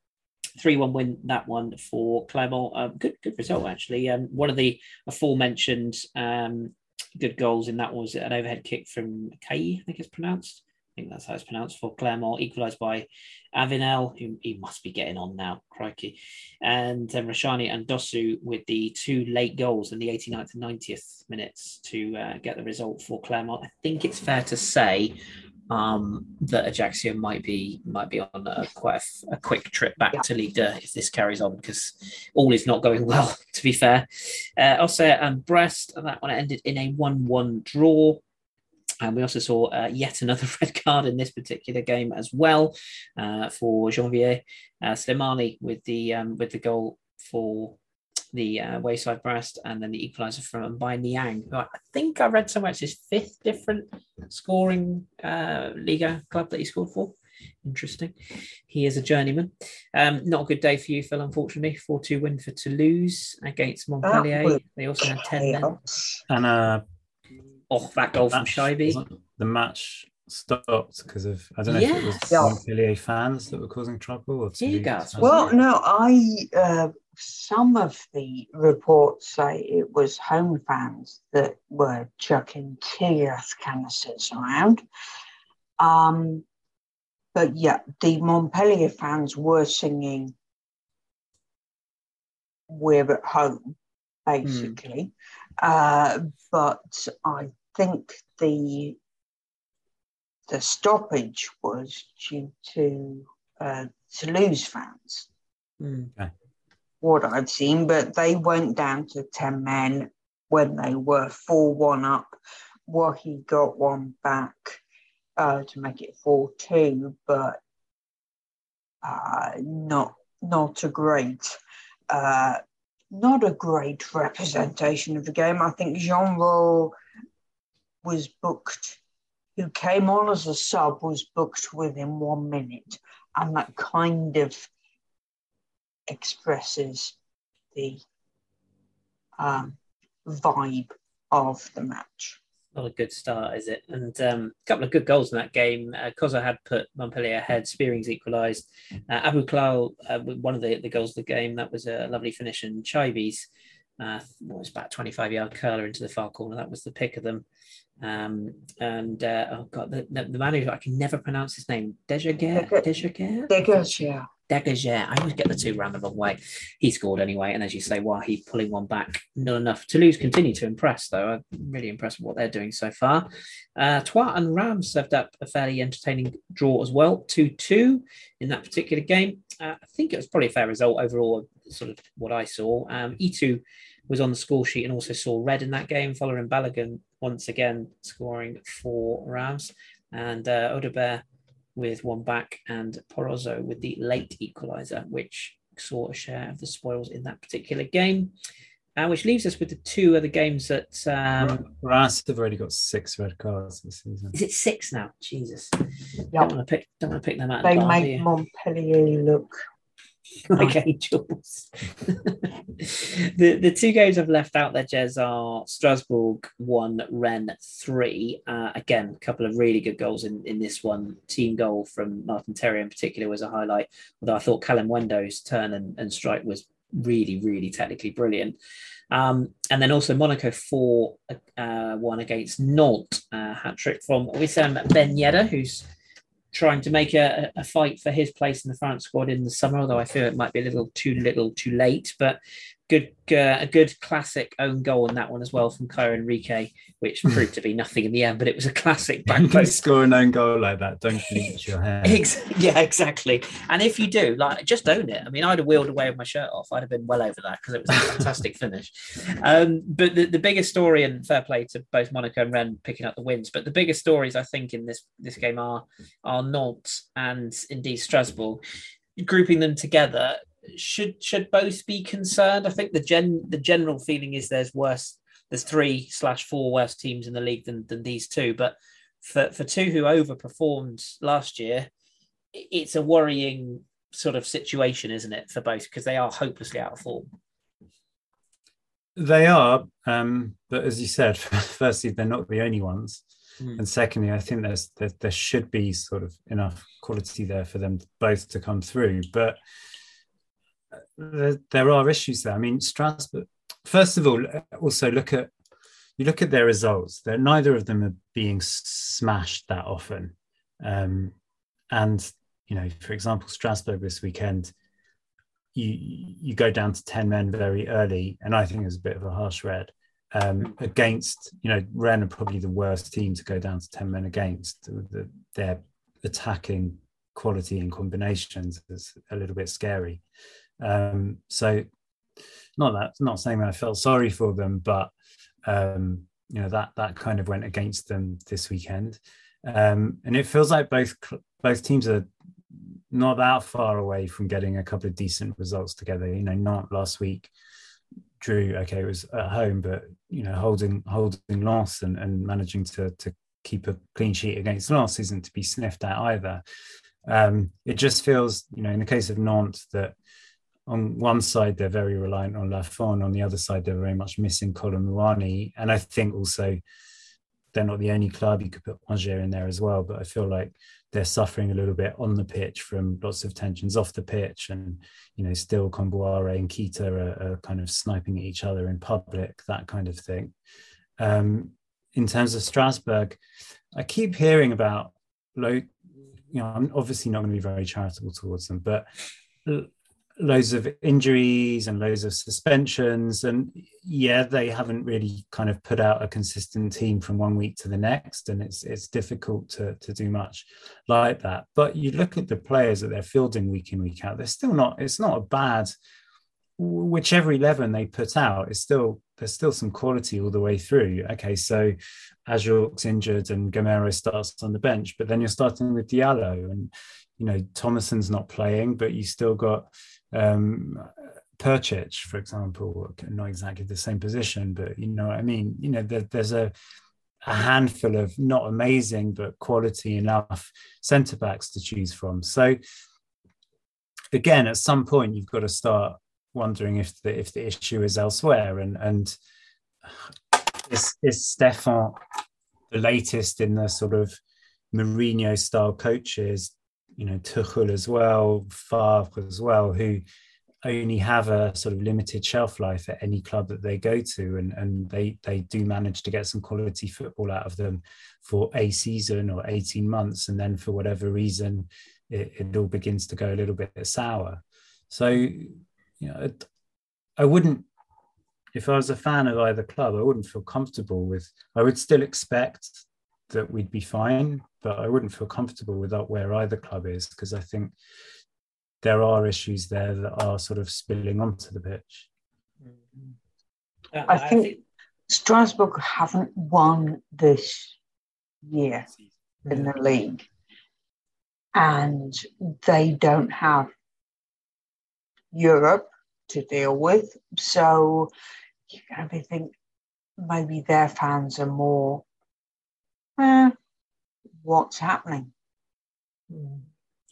3 1 win that one for Clermont. Um, good good result, actually. Um, one of the aforementioned um, good goals in that was an overhead kick from Kay, I think it's pronounced. I think that's how it's pronounced for Clermont, equalised by Avinel, who he must be getting on now, crikey. And um, Rashani and Dossou with the two late goals in the 89th and 90th minutes to uh, get the result for Clermont. I think it's fair to say um, that Ajaccio might be might be on a, quite a, a quick trip back yeah. to Ligue 2 if this carries on because all is not going well. To be fair, uh, Auxerre and Brest that one ended in a one-one draw. And we also saw uh, yet another red card in this particular game as well uh, for Janvier uh, Slimani with the um, with the goal for the uh, Wayside Brest, and then the equaliser from by Niang, who I think I read somewhere it's his fifth different scoring uh, Liga club that he scored for. Interesting. He is a journeyman. Um, not a good day for you, Phil, unfortunately. 4 2 win for Toulouse against Montpellier. They also had 10 men. And uh, oh, that goal from Chaibi. The match stopped because of I don't know yes. if it was yeah. Montpellier fans that were causing trouble or Toulouse. Well, no, I uh, some of the reports say it was home fans that were chucking tear gas canisters around. Um, but yeah, the Montpellier fans were singing "We're at Home," basically. Mm. Uh, but I think the the stoppage was due to uh, Toulouse fans. Mm. Okay what I've seen, but they went down to 10 men when they were 4 1 up. Wahi got one back uh, to make it 4 2, but uh, not not a great uh, not a great representation of the game. I think Jean was booked, who came on as a sub, was booked within one minute, and that kind of expresses the um, vibe of the match not a good start, is it? And um, a couple of good goals in that game. Uh, Koza had put Montpellier ahead. Spierings equalised. Uh, Aboukhlal, uh, one of the, the goals of the game, that was a lovely finish. And Chaibi's uh, was about 25 yard curler into the far corner. That was the pick of them. Um, and uh, oh god, the, the, the manager I can never pronounce his name. Dejaguer, Dejaguer, Dejaguer. Degager, I always get the two round the wrong way. He scored anyway, and as you say, while he pulling one back, not enough. Toulouse continue to impress, though. I'm really impressed with what they're doing so far. Uh, and Reims served up a fairly entertaining draw as well, 2 2 in that particular game. Uh, I think it was probably a fair result overall, sort of what I saw. Um, E2 was on the score sheet and also saw red in that game, following Balogun once again scoring for Reims. And uh, Odobert with one back and Porozo with the late equaliser, which saw a share of the spoils in that particular game. Uh, which leaves us with the two other games that um Reims have already got six red cards this season. Is it six now? Jesus. Yep. Don't want to pick don't want to pick them out. They the bar, make? Montpellier look like angels. the the two games I've left out there, Jez, are Strasbourg one, Rennes three. Uh, again, a couple of really good goals in, in this one. Team goal from Martin Terrier in particular was a highlight. Although I thought Kalimuendo's turn and, and strike was really, really technically brilliant. Um, and then also Monaco 4 uh, 1 against Nantes, uh, hat trick from Wissam Ben Yedder, who's trying to make a, a fight for his place in the France squad in the summer, although I feel it might be a little too little too late. But good, uh, a good classic own goal in that one as well from Caio Henrique, which proved to be nothing in the end, but it was a classic back post score an own goal like that. Don't bleach your hair. Ex- yeah, exactly. And if you do, like, just own it. I mean, I'd have wheeled away with my shirt off. I'd have been well over that because it was a fantastic finish. Um, but the, the biggest story, and fair play to both Monaco and Rennes picking up the wins. But the biggest stories, I think, in this this game are are Nantes and indeed Strasbourg. Grouping them together, should should both be concerned? I think the gen the general feeling is there's worse. There's three slash four worse teams in the league than than these two, but for, for two who overperformed last year, it's a worrying sort of situation, isn't it, for both because they are hopelessly out of form. They are, um, but as you said, firstly, they're not the only ones, Hmm. and secondly, I think there's there, there should be sort of enough quality there for them both to come through. But there, there are issues there. I mean, Strasbourg. First of all, also look at you look at their results. Neither of them are being smashed that often, um, and you know, for example, Strasbourg this weekend you you go down to 10 men very early and i think it a bit of a harsh red um, against you know rennes are probably the worst team to go down to 10 men against the, their attacking quality and combinations is a little bit scary um, so not that not saying that i felt sorry for them but um, you know that that kind of went against them this weekend um, and it feels like both both teams are not that far away from getting a couple of decent results together. You know, not last week drew. Okay, it was at home, but you know, holding holding Lens and, and managing to to keep a clean sheet against Lens isn't to be sniffed at either. Um, it just feels, you know, in the case of Nantes, that on one side they're very reliant on Lafont, on the other side they're very much missing Kolo Muani, and I think also they're not the only club. You could put Angers in there as well, but I feel like they're suffering a little bit on the pitch from lots of tensions off the pitch, and you know, still Kombouaré and Kita are, are kind of sniping at each other in public, that kind of thing. Um, in terms of Strasbourg, I keep hearing about low. You know, I'm obviously not going to be very charitable towards them, but loads of injuries and loads of suspensions and yeah they haven't really kind of put out a consistent team from one week to the next and it's it's difficult to to do much like that. But you look at the players that they're fielding week in week out they're still not it's not a bad whichever 11 they put out is still there's still some quality all the way through. Okay so Ajorque's injured and Gameiro starts on the bench but then you're starting with Diallo and you know, Thomasson's not playing, but you still got um, Prcic, for example, not exactly the same position, but you know what I mean. You know, there, there's a a handful of not amazing but quality enough centre backs to choose from. So again, at some point, you've got to start wondering if the if the issue is elsewhere. And and is is Stéphan the latest in the sort of Mourinho style coaches? You know, Tuchel as well, Favre as well, who only have a sort of limited shelf life at any club that they go to and, and they they do manage to get some quality football out of them for a season or 18 months and then for whatever reason it, it all begins to go a little bit sour. So you know i wouldn't if i was a fan of either club i wouldn't feel comfortable with i would still expect that we'd be fine but i wouldn't feel comfortable without where either club is because i think there are issues there that are sort of spilling onto the pitch. I, think Strasbourg haven't won this year in the league, and they don't have Europe to deal with. So you kind of think maybe their fans are more, eh, what's happening? Mm.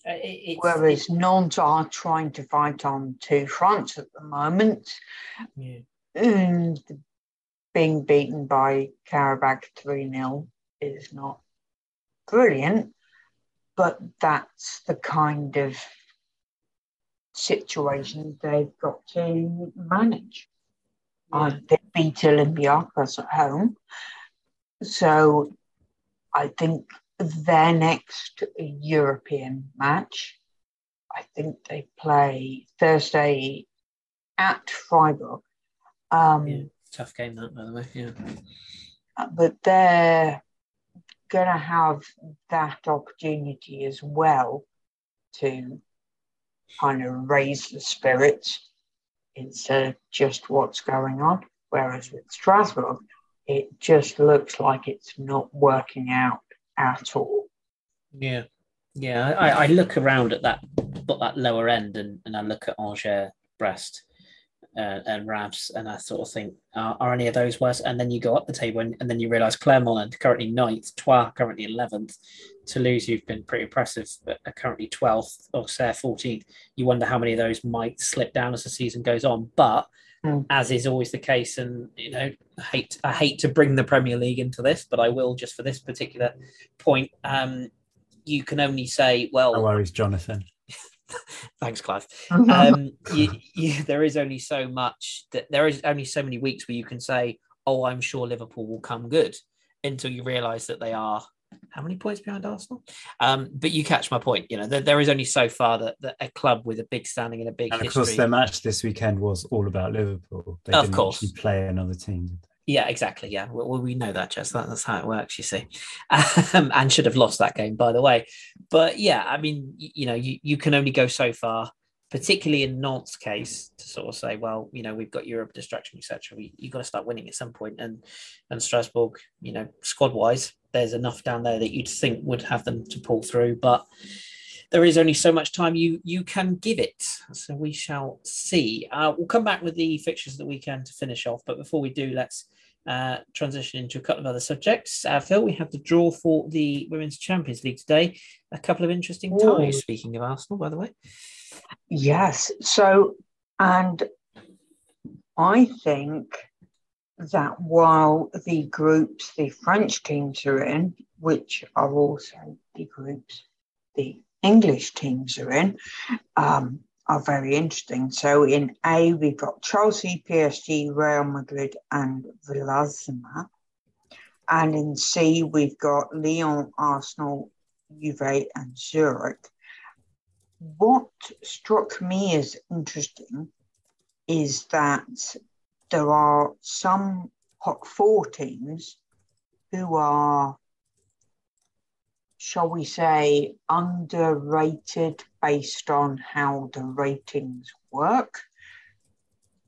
It's, Whereas Nantes are trying to fight on two fronts at the moment. Yeah. And being beaten by Qarabag 3 0 is not brilliant, but that's the kind of situation they've got to manage. Yeah. Uh, they beat Olympiacos at home. So I think their next European match. I think they play Thursday at Freiburg. Um, yeah, tough game that, by the way. Yeah, uh, but they're going to have that opportunity as well to kind of raise the spirits instead of just what's going on. Whereas with Strasbourg, it just looks like it's not working out at all. Yeah, yeah. I, I look around at that but that lower end and, and I look at Angers, Brest, uh, and Reims, and I sort of think, are, any of those worse? And then you go up the table and, and then you realise Clermont currently ninth, Troyes currently eleventh, Toulouse, you've been pretty impressive, but are currently twelfth, Auxerre fourteenth. You wonder how many of those might slip down as the season goes on, but Mm. as is always the case. And you know, I hate I hate to bring the Premier League into this, but I will just for this particular point. Um, you can only say, well, no worries, Jonathan. Thanks, Clive. Um, you, you, there is only so much that there is only so many weeks where you can say, "Oh, I'm sure Liverpool will come good," until you realise that they are how many points behind Arsenal? Um, but you catch my point. You know, there, there is only so far that, that, a club with a big standing and a big and of history... course, their match this weekend was all about Liverpool. They of course, play another team. Yeah, exactly. Yeah, well, we know that, Jess. That, that's how it works, you see. Um, and should have lost that game, by the way. But yeah, I mean, you, you know, you, you can only go so far particularly in Nantes' case, to sort of say, well, you know, we've got Europe distraction, etc. You've got to start winning at some point. point, and and Strasbourg, you know, squad wise, there's enough down there that you'd think would have them to pull through, but there is only so much time you you can give it. So we shall see. Uh, we'll come back with the fixtures of the weekend to finish off, but before we do, let's uh, transition into a couple of other subjects. Uh, Phil, we have the draw for the Women's Champions League today. A couple of interesting ties. Speaking of Arsenal, by the way. Yes. So, and I think that while the groups the French teams are in, which are also the groups the English teams are in, um, are very interesting. So in A, we've got Chelsea, PSG, Real Madrid, and Villarreal. And in C, we've got Lyon, Arsenal, Juve, and Zurich what struck me as interesting is that there are some hot four teams who are, shall we say, underrated based on how the ratings work.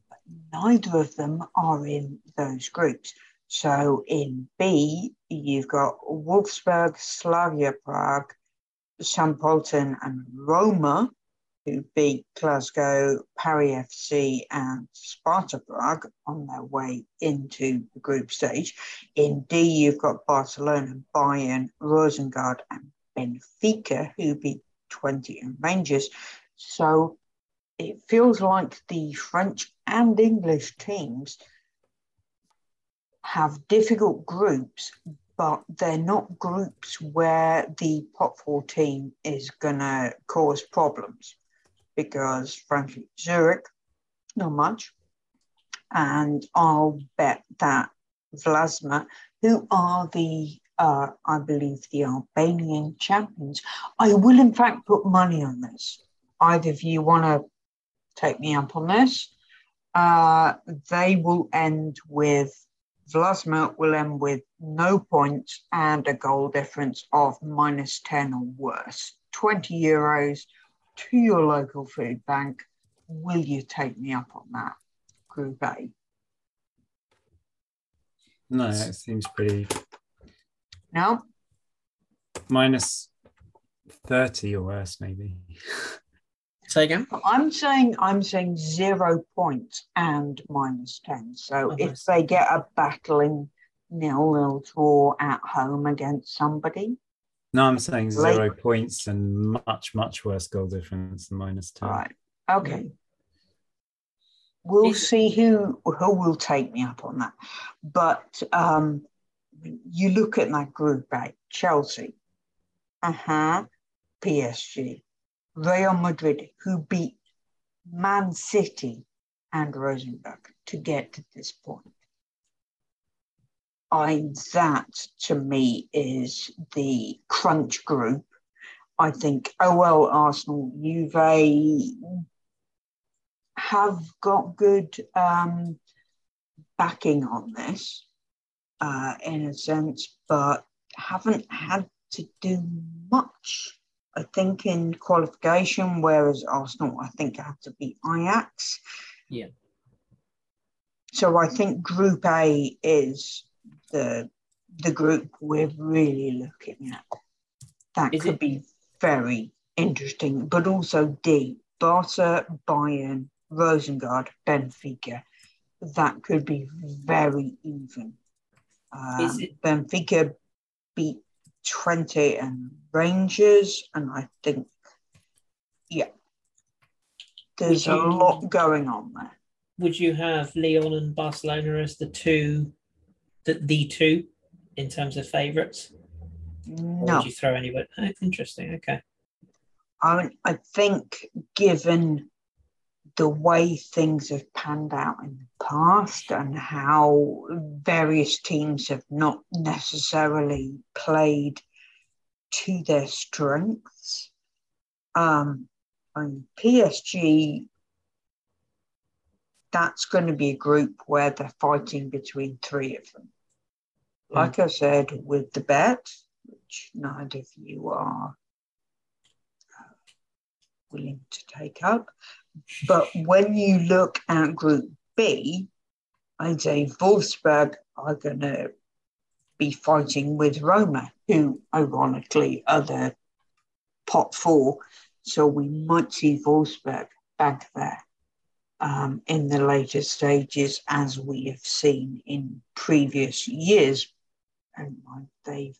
But neither of them are in those groups. So in B, you've got Wolfsburg, Slavia Prague, St. Polten and Roma, who beat Glasgow, Paris FC, and Sparta Prague on their way into the group stage. In D, you've got Barcelona, Bayern, Rosengard, and Benfica, who beat Twente and Rangers. So it feels like the French and English teams have difficult groups, but they're not groups where the pot four team is going to cause problems because, frankly, Zurich, not much. And I'll bet that Vllaznia, who are the, uh, I believe, the Albanian champions, I will in fact put money on this. Either of you want to take me up on this, uh, they will end with Vllaznia will end with no points and a goal difference of minus 10 or worse. 20 euros to your local food bank. Will you take me up on that, Group A? No, it seems pretty. No? Minus 30 or worse, maybe. Say again. I'm saying I'm saying zero points and minus ten. So Oh, if nice. they get a battling nil nil draw at home against somebody, No, I'm saying Like- zero points and much, much worse goal difference than minus 10. all right, okay. We'll see who who will take me up on that. But um, you look at that group A: Chelsea, uh huh, PSG, Real Madrid, who beat Man City and Rosenborg to get to this point. I that to me is the crunch group. I think OL, Arsenal, Juve have got good um, backing on this, uh, in a sense, but haven't had to do much. I think in qualification, whereas Arsenal, I think, had to beat Ajax. Yeah. So I think Group A is the the group we're really looking at. That Is could it- be very interesting, but also D, Barca, Bayern, Rosengard, Benfica. That could be very even. Um, Is it- Benfica beat Twente and Rangers, and I think, yeah, there's Would a lot going on there. Would you have Leon and Barcelona as the two, the, the two, in terms of favourites? No, would you throw anybody? Oh, interesting. Okay. I I think given the way things have panned out in the past and how various teams have not necessarily played to their strengths, um, mean, PSG, that's going to be a group where they're fighting between three of them. Like I said, with the bet, which neither of you are willing to take up. But when you look at Group B, I'd say Wolfsburg are going to be fighting with Roma, who ironically are the pot four. So we might see Wolfsburg back there um, in the later stages, as we have seen in previous years. And they've,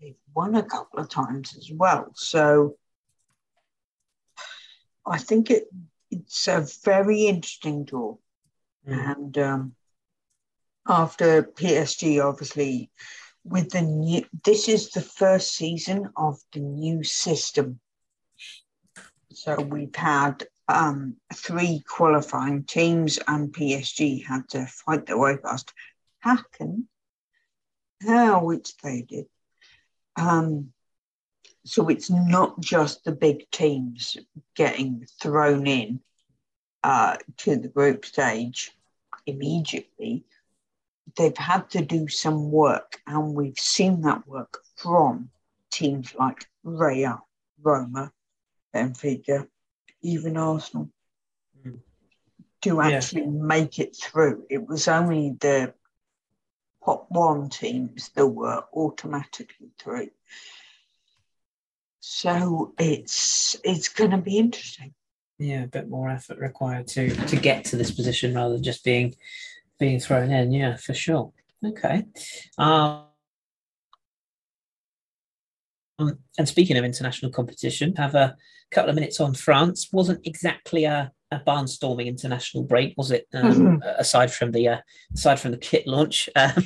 they've won a couple of times as well. So I think it it's a very interesting draw. Mm. And um, after PSG, obviously, with the new, this is the first season of the new system. So we've had um, three qualifying teams, and PSG had to fight their way past Hacken, which they did. Um, so it's not just the big teams getting thrown in uh, to the group stage immediately. They've had to do some work, and we've seen that work from teams like Real, Roma, Benfica, even Arsenal, Mm. to Yeah. actually make it through. It was only the top one teams that were automatically through. So it's it's going to be interesting. Yeah, a bit more effort required to to get to this position rather than just being being thrown in. Yeah, for sure. Okay. Um, and speaking of international competition, have a couple of minutes on France. Wasn't exactly a a barnstorming international break, was it? Um, mm-hmm. Aside from the uh, aside from the kit launch, um,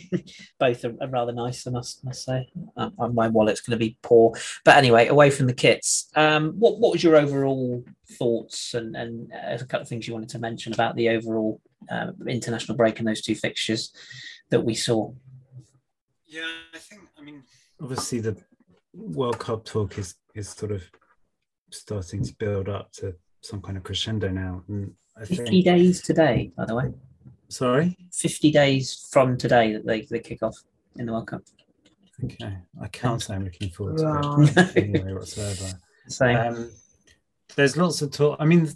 both are, are, rather nice. I must must say. Uh, my wallet's going to be poor, but anyway, away from the kits, um, what what was your overall thoughts and and uh, a couple of things you wanted to mention about the overall uh, international break and those two fixtures that we saw? Yeah, I think. I mean, obviously the World Cup talk is is sort of starting to build up to some kind of crescendo now. And I 50 think... days today, by the way. Sorry? 50 days from today that they, they kick off in the World Cup. Okay. I can't say I'm looking forward to it anyway whatsoever. Same. Um, there's lots of talk. I mean,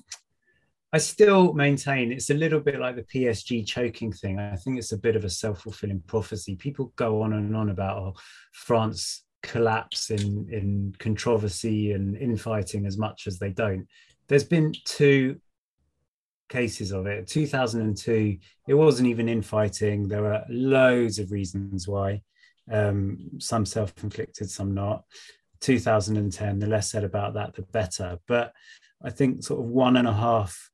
I still maintain it's a little bit like the PSG choking thing. I think it's a bit of a self fulfilling prophecy. People go on and on about oh, France collapse in in controversy and infighting as much as they don't there's been two cases of it. 2002 it wasn't even infighting. There were loads of reasons why. Um, some self-inflicted some not. 2010 the less said about that the better. But i think sort of one and a half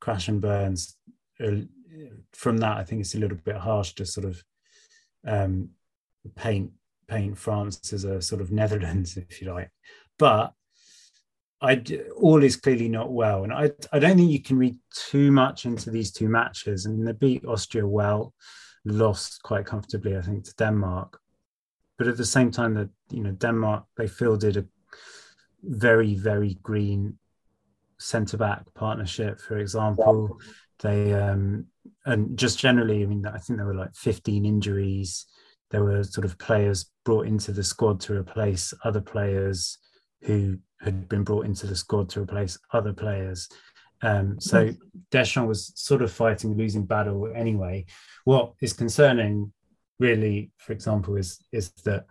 crash and burns uh, from that i think it's a little bit harsh to sort of um, paint paint france as a sort of netherlands if you like. But I all is clearly not well, and I I don't think you can read too much into these two matches. I mean, they beat Austria well, lost quite comfortably, I think, to Denmark, but at the same time, that you know Denmark they fielded a very very green centre back partnership, for example. They um, and just generally, I mean, I think there were like 15 injuries. There were sort of players brought into the squad to replace other players who had been brought into the squad to replace other players. Um, so Deschamps was sort of fighting a losing battle anyway. What is concerning, really, for example, is is that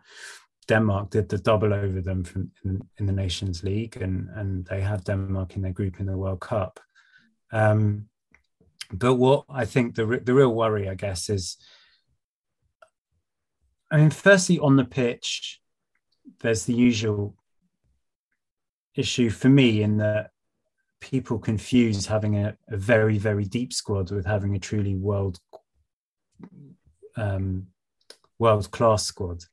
Denmark did the double over them from in, in the Nations League, and and they have Denmark in their group in the World Cup. Um, but what I think the the real worry, I guess, is, I mean, firstly on the pitch, there's the usual issue for me in that people confuse having a, a very very deep squad with having a truly world um, world class squad.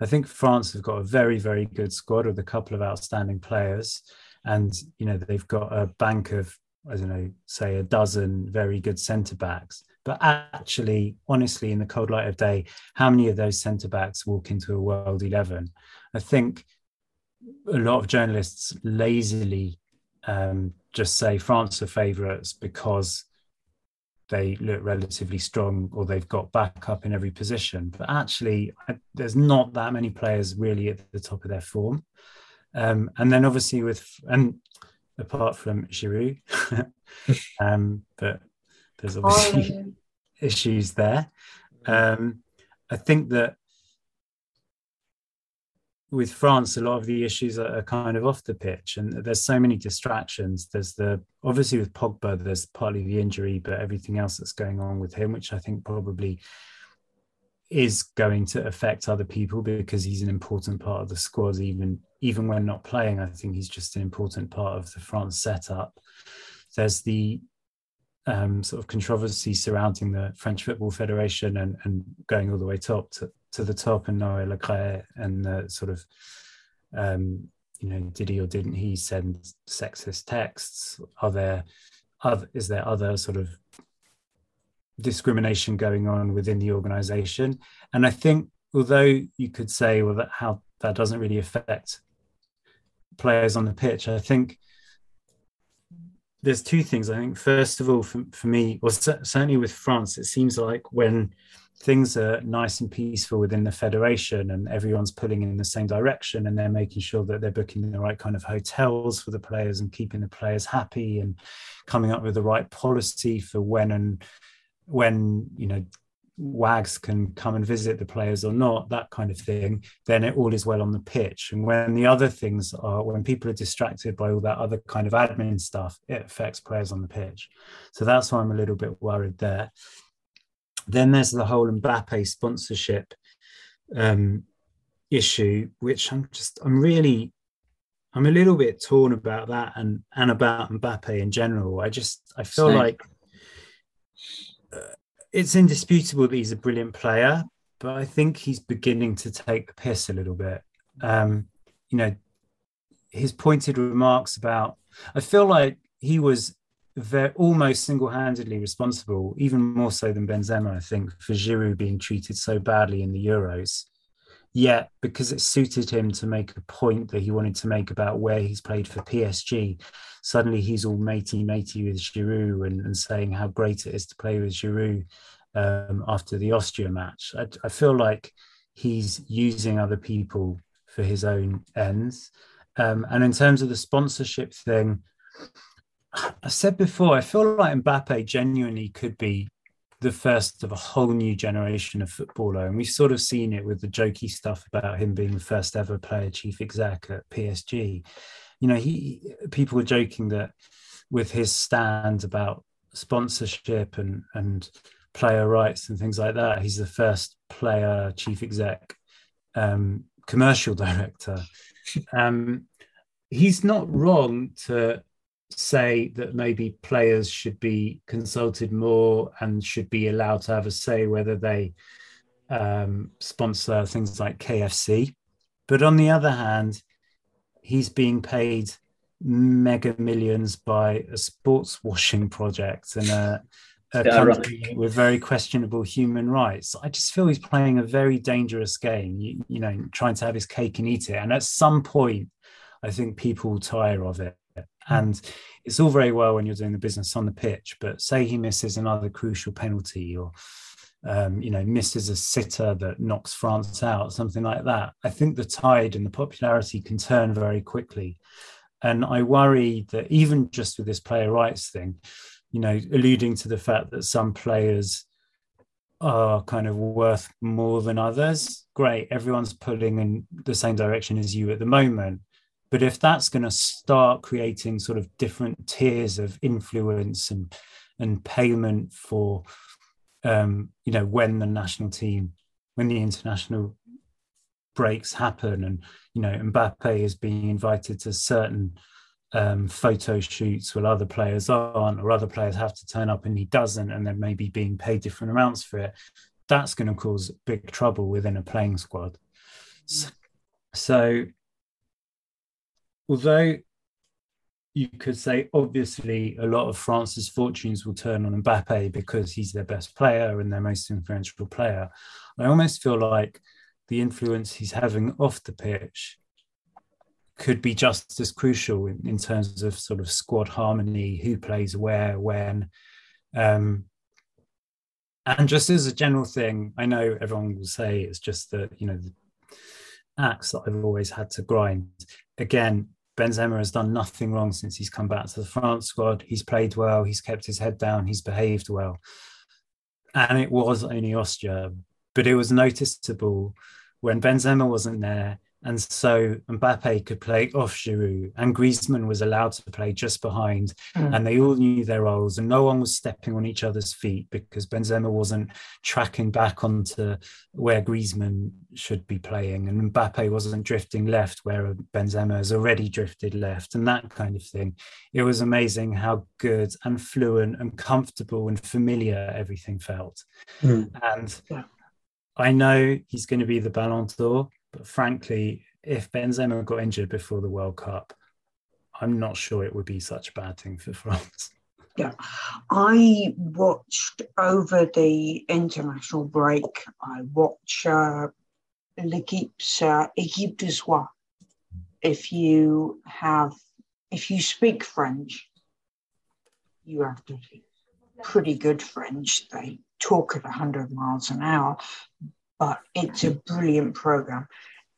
I think France have got a very very good squad with a couple of outstanding players, and you know they've got a bank of I don't know say a dozen very good centre backs. But actually, honestly, in the cold light of day, how many of those centre backs walk into a world eleven? I think a lot of journalists lazily um, just say France are favourites because they look relatively strong or they've got backup in every position. But actually, there's not that many players really at the top of their form. Um, and then obviously with and apart from Giroud, um, but there's obviously oh. issues there. Um, I think that with France, a lot of the issues are, kind of off the pitch, and there's so many distractions. There's the obviously with Pogba, there's partly the injury, but everything else that's going on with him, which I think probably is going to affect other people because he's an important part of the squad, even even when not playing. I think he's just an important part of the France setup. There's the um, sort of controversy surrounding the French Football Federation and, and going all the way top to, to the top and Noël Le and the sort of um, you know did he or didn't he send sexist texts are there other, is there other sort of discrimination going on within the organization and i think although you could say well that how that doesn't really affect players on the pitch i think there's two things. I think first of all, for, for me, or certainly with France, it seems like when things are nice and peaceful within the federation and everyone's pulling in the same direction and they're making sure that they're booking the right kind of hotels for the players and keeping the players happy and coming up with the right policy for when and when you know wags can come and visit the players or not, that kind of thing, then it all is well on the pitch. And when the other things are, when people are distracted by all that other kind of admin stuff, it affects players on the pitch. So that's why I'm a little bit worried there. Then there's the whole Mbappe sponsorship um, issue, which I'm just, I'm really, I'm a little bit torn about that and and about Mbappe in general. I just, I feel Same. like it's indisputable that he's a brilliant player, but I think he's beginning to take the piss a little bit. Um, you know, his pointed remarks about, I feel like he was very, almost single-handedly responsible, even more so than Benzema, I think, for Giroud being treated so badly in the Euros. Yet, because it suited him to make a point that he wanted to make about where he's played for PSG, suddenly he's all matey matey with Giroud and, and saying how great it is to play with Giroud um, after the Austria match. I, I, feel like he's using other people for his own ends. Um, and in terms of the sponsorship thing, I said before, I feel like Mbappe genuinely could be the first of a whole new generation of footballer. And we've sort of seen it with the jokey stuff about him being the first ever player chief exec at PSG. You know, he people were joking that with his stand about sponsorship and and player rights and things like that, he's the first player chief exec um, commercial director. Um, he's not wrong to say that maybe players should be consulted more and should be allowed to have a say whether they um, sponsor things like KFC. But on the other hand, he's being paid mega millions by a sports washing project and a, a country right. with very questionable human rights. I just feel he's playing a very dangerous game, you, you know, trying to have his cake and eat it. And at some point, I think people will tire of it. And it's all very well when you're doing the business on the pitch, but say he misses another crucial penalty or um, you know, misses a sitter that knocks France out, something like that. I think the tide and the popularity can turn very quickly. And I worry that even just with this player rights thing, you know, alluding to the fact that some players are kind of worth more than others. Great, everyone's pulling in the same direction as you at the moment. But if that's going to start creating sort of different tiers of influence and and payment for, um, you know, when the national team, when the international breaks happen, and you know, Mbappe is being invited to certain um, photo shoots while other players aren't, or other players have to turn up and he doesn't, and then maybe being paid different amounts for it, that's going to cause big trouble within a playing squad. So, so although you could say obviously a lot of France's fortunes will turn on Mbappe because he's their best player and their most influential player. I almost feel like the influence he's having off the pitch could be just as crucial in, in terms of sort of squad harmony, who plays where, when. Um, and just as a general thing, I know everyone will say it's just that, you know, the axe that I've always had to grind. Again, Benzema has done nothing wrong since he's come back to the France squad. He's played well, he's kept his head down, he's behaved well. And it was only Austria, but it was noticeable when Benzema wasn't there and so Mbappe could play off Giroud, and Griezmann was allowed to play just behind, mm. and they all knew their roles, and no one was stepping on each other's feet because Benzema wasn't tracking back onto where Griezmann should be playing, and Mbappe wasn't drifting left where Benzema has already drifted left, and that kind of thing. It was amazing how good and fluent and comfortable and familiar everything felt, mm. and. I know he's going to be the Ballon d'Or but frankly, if Benzema got injured before the World Cup, I'm not sure it would be such a bad thing for France. Yeah, I watched over the international break. I watch uh, l'équipe's uh, équipe de. If you have, if you speak French, you have to pretty good French. They talk at 100 miles an hour, but it's a brilliant program.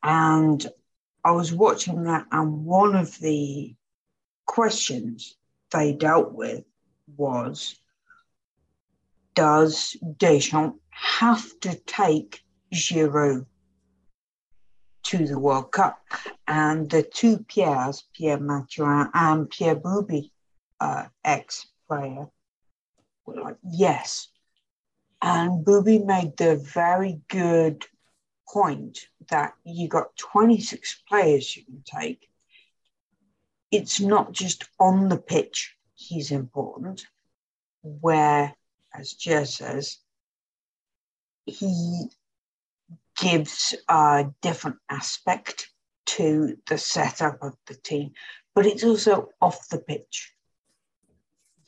And I was watching that, and one of the questions they dealt with was Does Deschamps have to take Giroud to the World Cup. And the two Pierres, Pierre Mathurin and Pierre Bouby, uh, ex player, were like, yes. And Bouby made the very good point that you got 26 players you can take. It's not just on the pitch he's important, where, as Jez says, he gives a different aspect to the setup of the team, but it's also off the pitch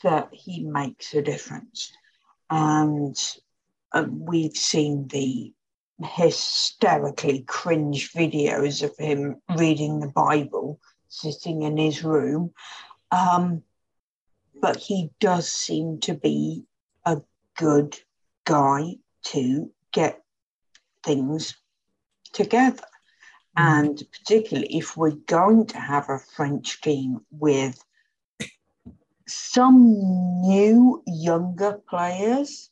that he makes a difference. And uh, we've seen the hysterically cringe videos of him reading the Bible sitting in his room. Um, but he does seem to be a good guy to get things together. Mm. And particularly if we're going to have a French team with some new, younger players,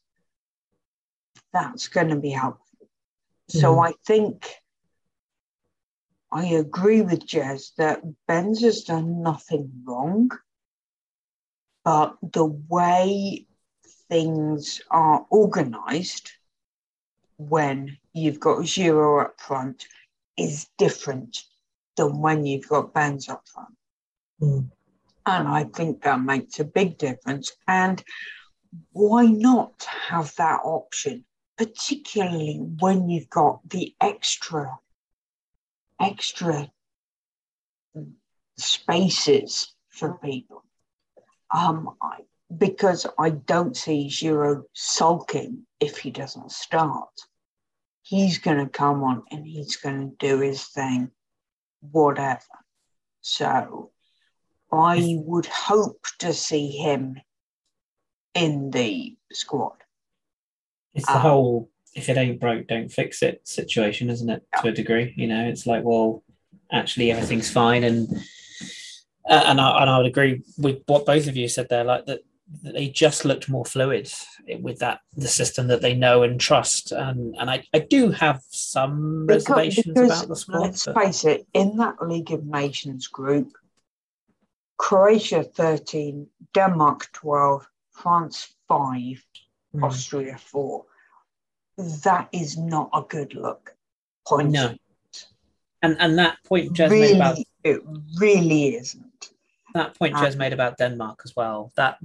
that's going to be helpful. Mm. So I think I agree with Jez that Benz has done nothing wrong, but the way things are organized when you've got Giroud up front is different than when you've got Benz up front. Mm. And I think that makes a big difference. And why not have that option, particularly when you've got the extra, extra spaces for people? Um, I, because I don't see Giroud sulking if he doesn't start. He's going to come on and he's going to do his thing, whatever. So I would hope to see him in the squad. It's the um, whole if it ain't broke, don't fix it situation, isn't it? Yeah. To a degree, you know, it's like, well, actually everything's fine, and uh, and I, and I would agree with what both of you said there, like that they just looked more fluid with that the system that they know and trust and and I, I do have some because, reservations because, about the squad let's but... face it in that League of Nations group Croatia 13 Denmark 12 France 5 mm. Austria 4 that is not a good look. Point no. and and that point just really, about it really isn't. That point Jez made about Denmark as well. That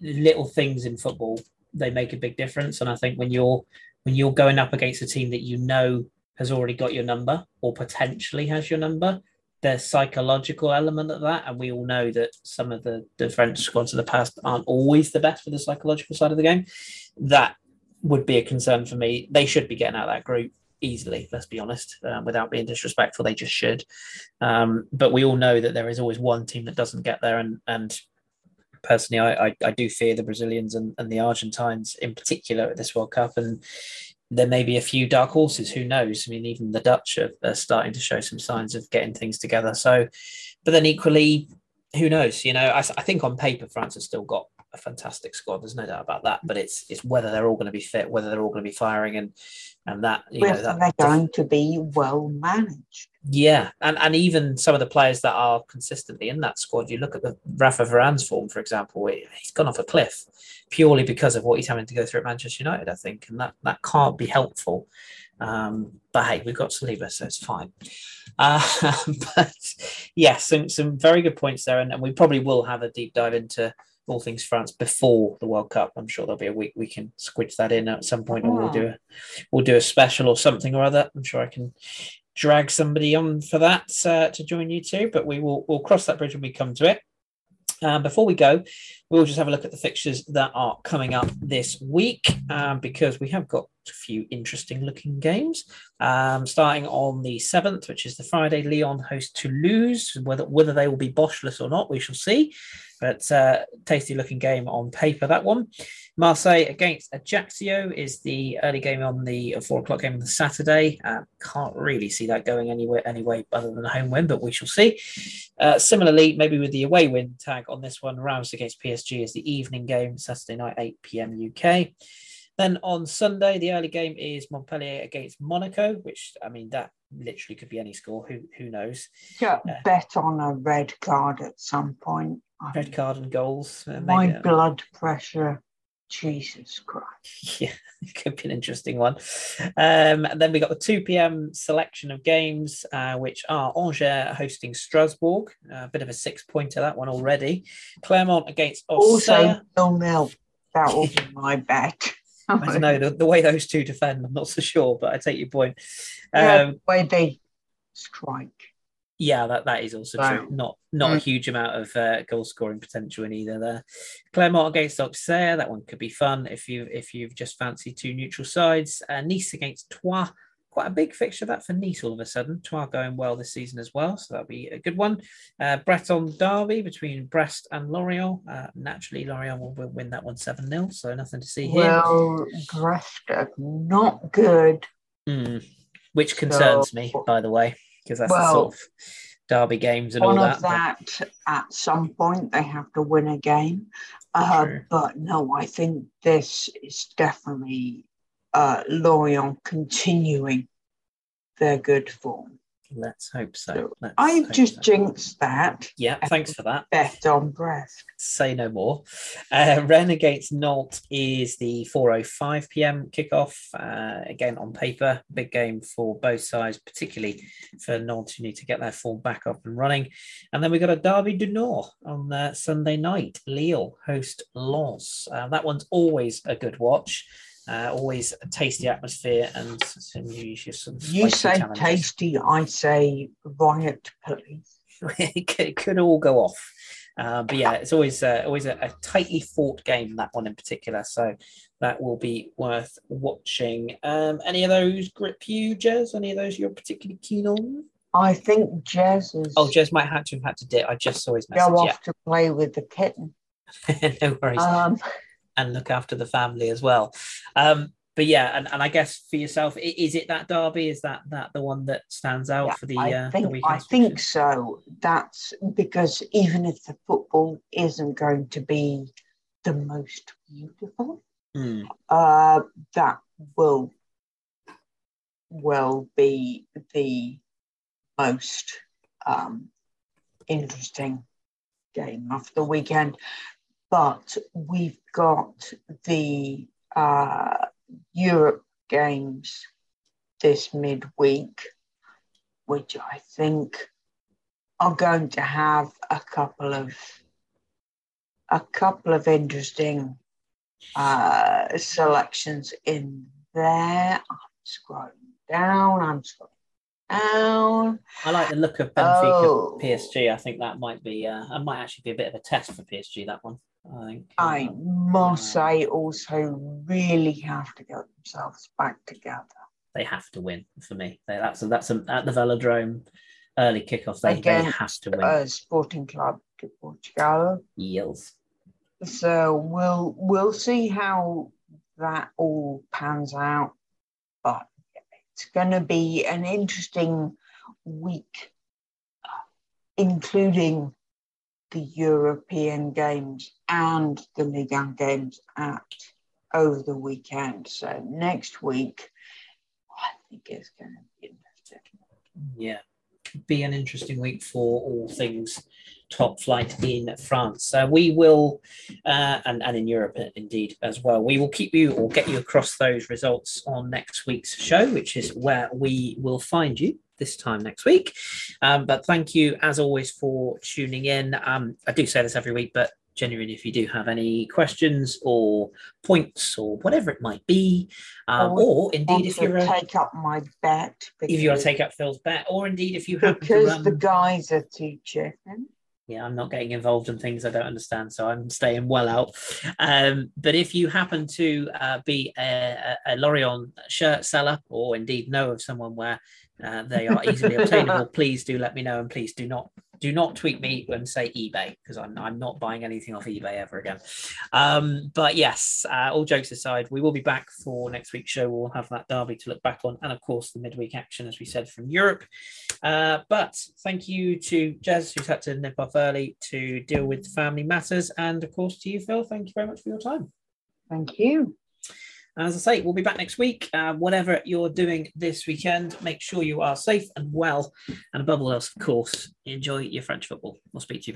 little things in football they make a big difference, and I think when you're when you're going up against a team that you know has already got your number or potentially has your number, the psychological element of that, and we all know that some of the, the French squads of the past aren't always the best for the psychological side of the game. That would be a concern for me. They should be getting out of that group easily. Let's be honest, um, without being disrespectful, they just should. Um, but we all know that there is always one team that doesn't get there, and and personally, I I, I do fear the Brazilians and, and the Argentines in particular at this World Cup, and there may be a few dark horses. Who knows? I mean, even the Dutch are, are starting to show some signs of getting things together. So, but then equally, who knows? You know, I, I think on paper France has still got a fantastic squad. There's no doubt about that. But it's it's whether they're all going to be fit, whether they're all going to be firing, and and that you whether know that they're going to be well managed. Yeah, and and even some of the players that are consistently in that squad. You look at the Rafa Varane's form, for example. He's gone off a cliff purely because of what he's having to go through at Manchester United. I think, and that that can't be helpful. Um, but hey, we've got Saliba, so it's fine. Uh, but yes, yeah, some some very good points there, and, and we probably will have a deep dive into all things France before the World Cup. I'm sure there'll be a week we can squidge that in at some point, or we'll do a we'll do a special or something or other. I'm sure I can drag somebody on for that uh, to join you too. But we will we'll cross that bridge when we come to it. Um, before we go, we'll just have a look at the fixtures that are coming up this week um, because we have got a few interesting looking games. Um, starting on the 7th, which is the Friday, Lyon host Toulouse. Whether, whether they will be Boszless or not, we shall see. But uh, tasty looking game on paper, that one. Marseille against Ajaccio is the early game on the uh, four o'clock game on the Saturday. Uh, can't really see that going anywhere anyway other than a home win, but we shall see. Uh, similarly, maybe with the away win tag on this one, Reims against PSG is the evening game, Saturday night, 8 p.m. UK. Then on Sunday, the early game is Montpellier against Monaco, which I mean that literally could be any score. Who who knows? Yeah, Yeah. bet on a red card at some point. Red card and goals. uh, My maybe, uh, blood pressure, Jesus Christ. yeah, it could be an interesting one. Um, and then we got the 2 p.m. selection of games, uh, which are Angers hosting Strasbourg. a bit of a six pointer, that one already. Clermont against Auxerre. Also, nil nil. That will be my bet. I don't know, the, the way those two defend, I'm not so sure, but I take your point. Yeah, Um, the way they strike. Yeah, that, that is also Wow. true. Not not a Mm. huge amount of uh, goal scoring potential in either there. Clermont against Auxerre, that one could be fun if you if you've just fancied two neutral sides. Uh, nice against Troyes, quite a big fixture that for Nice all of a sudden. Troyes going well this season as well, so that'll be a good one. Uh, Breton derby between Brest and Lorient. Uh, naturally, Lorient will, win that one 7 0, so nothing to see here. Well, Brest are not good. Mm, which concerns me, by the way, because that's the Well, sort of derby games and all One that. but- that, at some point, they have to win a game. Uh, but no, I think this is definitely uh, Lorient continuing their good form. Let's hope so. Let's I hope just so. jinxed that. Yeah, thanks for that. Bet on Brest. Say no more. Uh, against Nantes is the 4:05 p.m. kickoff. Uh, again, on paper, big game for both sides, particularly for Nantes, who need to get their form back up and running. And then we've got a Derby du Nord on uh, Sunday night. Lille host Lens. Uh, that one's always a good watch. Uh, always a tasty atmosphere and some usually some You say challenges. tasty, I say riot police. it, could, all go off. Uh, but yeah, it's always uh, always a, a tightly fought game that one in particular. So that will be worth watching. Um, any of those grip you, Jez? Any of those you're particularly keen on? I think Jez is Oh, Jez might have to have had to dip. I just saw his message. go off to play with the kitten. No worries. Um, and look after the family as well. Um, but yeah, and, and I guess for yourself, is it that derby? Is that that the one that stands out Yeah, for the I uh, the think I think so. That's because even if the football isn't going to be the most beautiful, Hmm. uh, that will will be the most um, interesting game of the weekend. But we've got the uh, Europe games this midweek, which I think are going to have a couple of a couple of interesting uh, selections in there. I'm scrolling down. I'm scrolling down. I like the look of Benfica Oh. PSG. I think that might be uh, that might actually be a bit of a test for PSG. That one, I think. I Uh, must say, also really have to get themselves back together. they have to win for me. They, that's a, that's a, at the Velodrome early kickoff. They, they have to win. Uh, Sporting Club de Portugal. Yields. So we'll we'll see how that all pans out. But it's going to be an interesting week, including the European games and the Ligue 1 games at over the weekend. So next week, I think it's going to be interesting. Yeah, be an interesting week for all things top flight in France. Uh, we will, uh, and, and in Europe uh, indeed as well, we will keep you or get you across those results on next week's show, which is where we will find you this time next week. Um, but thank you as always for tuning in. Um, I do say this every week, but genuinely, if you do have any questions or points or whatever it might be, um, Or indeed if you're a, take up my bet if you want to take up Phil's bet, or indeed if you happen to because run the guys are chicken. yeah, I'm not getting involved in things I don't understand, so I'm staying well out. Um, but if you happen to uh, be a, a, a Lorient shirt seller, or indeed know of someone where uh, they are easily obtainable, please do let me know, and please do not do not tweet me and say eBay because I'm, I'm not buying anything off eBay ever again. Um, but yes, uh, all jokes aside, we will be back for next week's show. We'll have that derby to look back on, and of course the midweek action, as we said from Europe. Uh, but thank you to Jez, who's had to nip off early to deal with family matters, and of course to you, Phil. Thank you very much for your time. Thank you. As I say, we'll be back next week. Uh, whatever you're doing this weekend, make sure you are safe and well. And above all else, of course, enjoy your French football. We'll speak to you.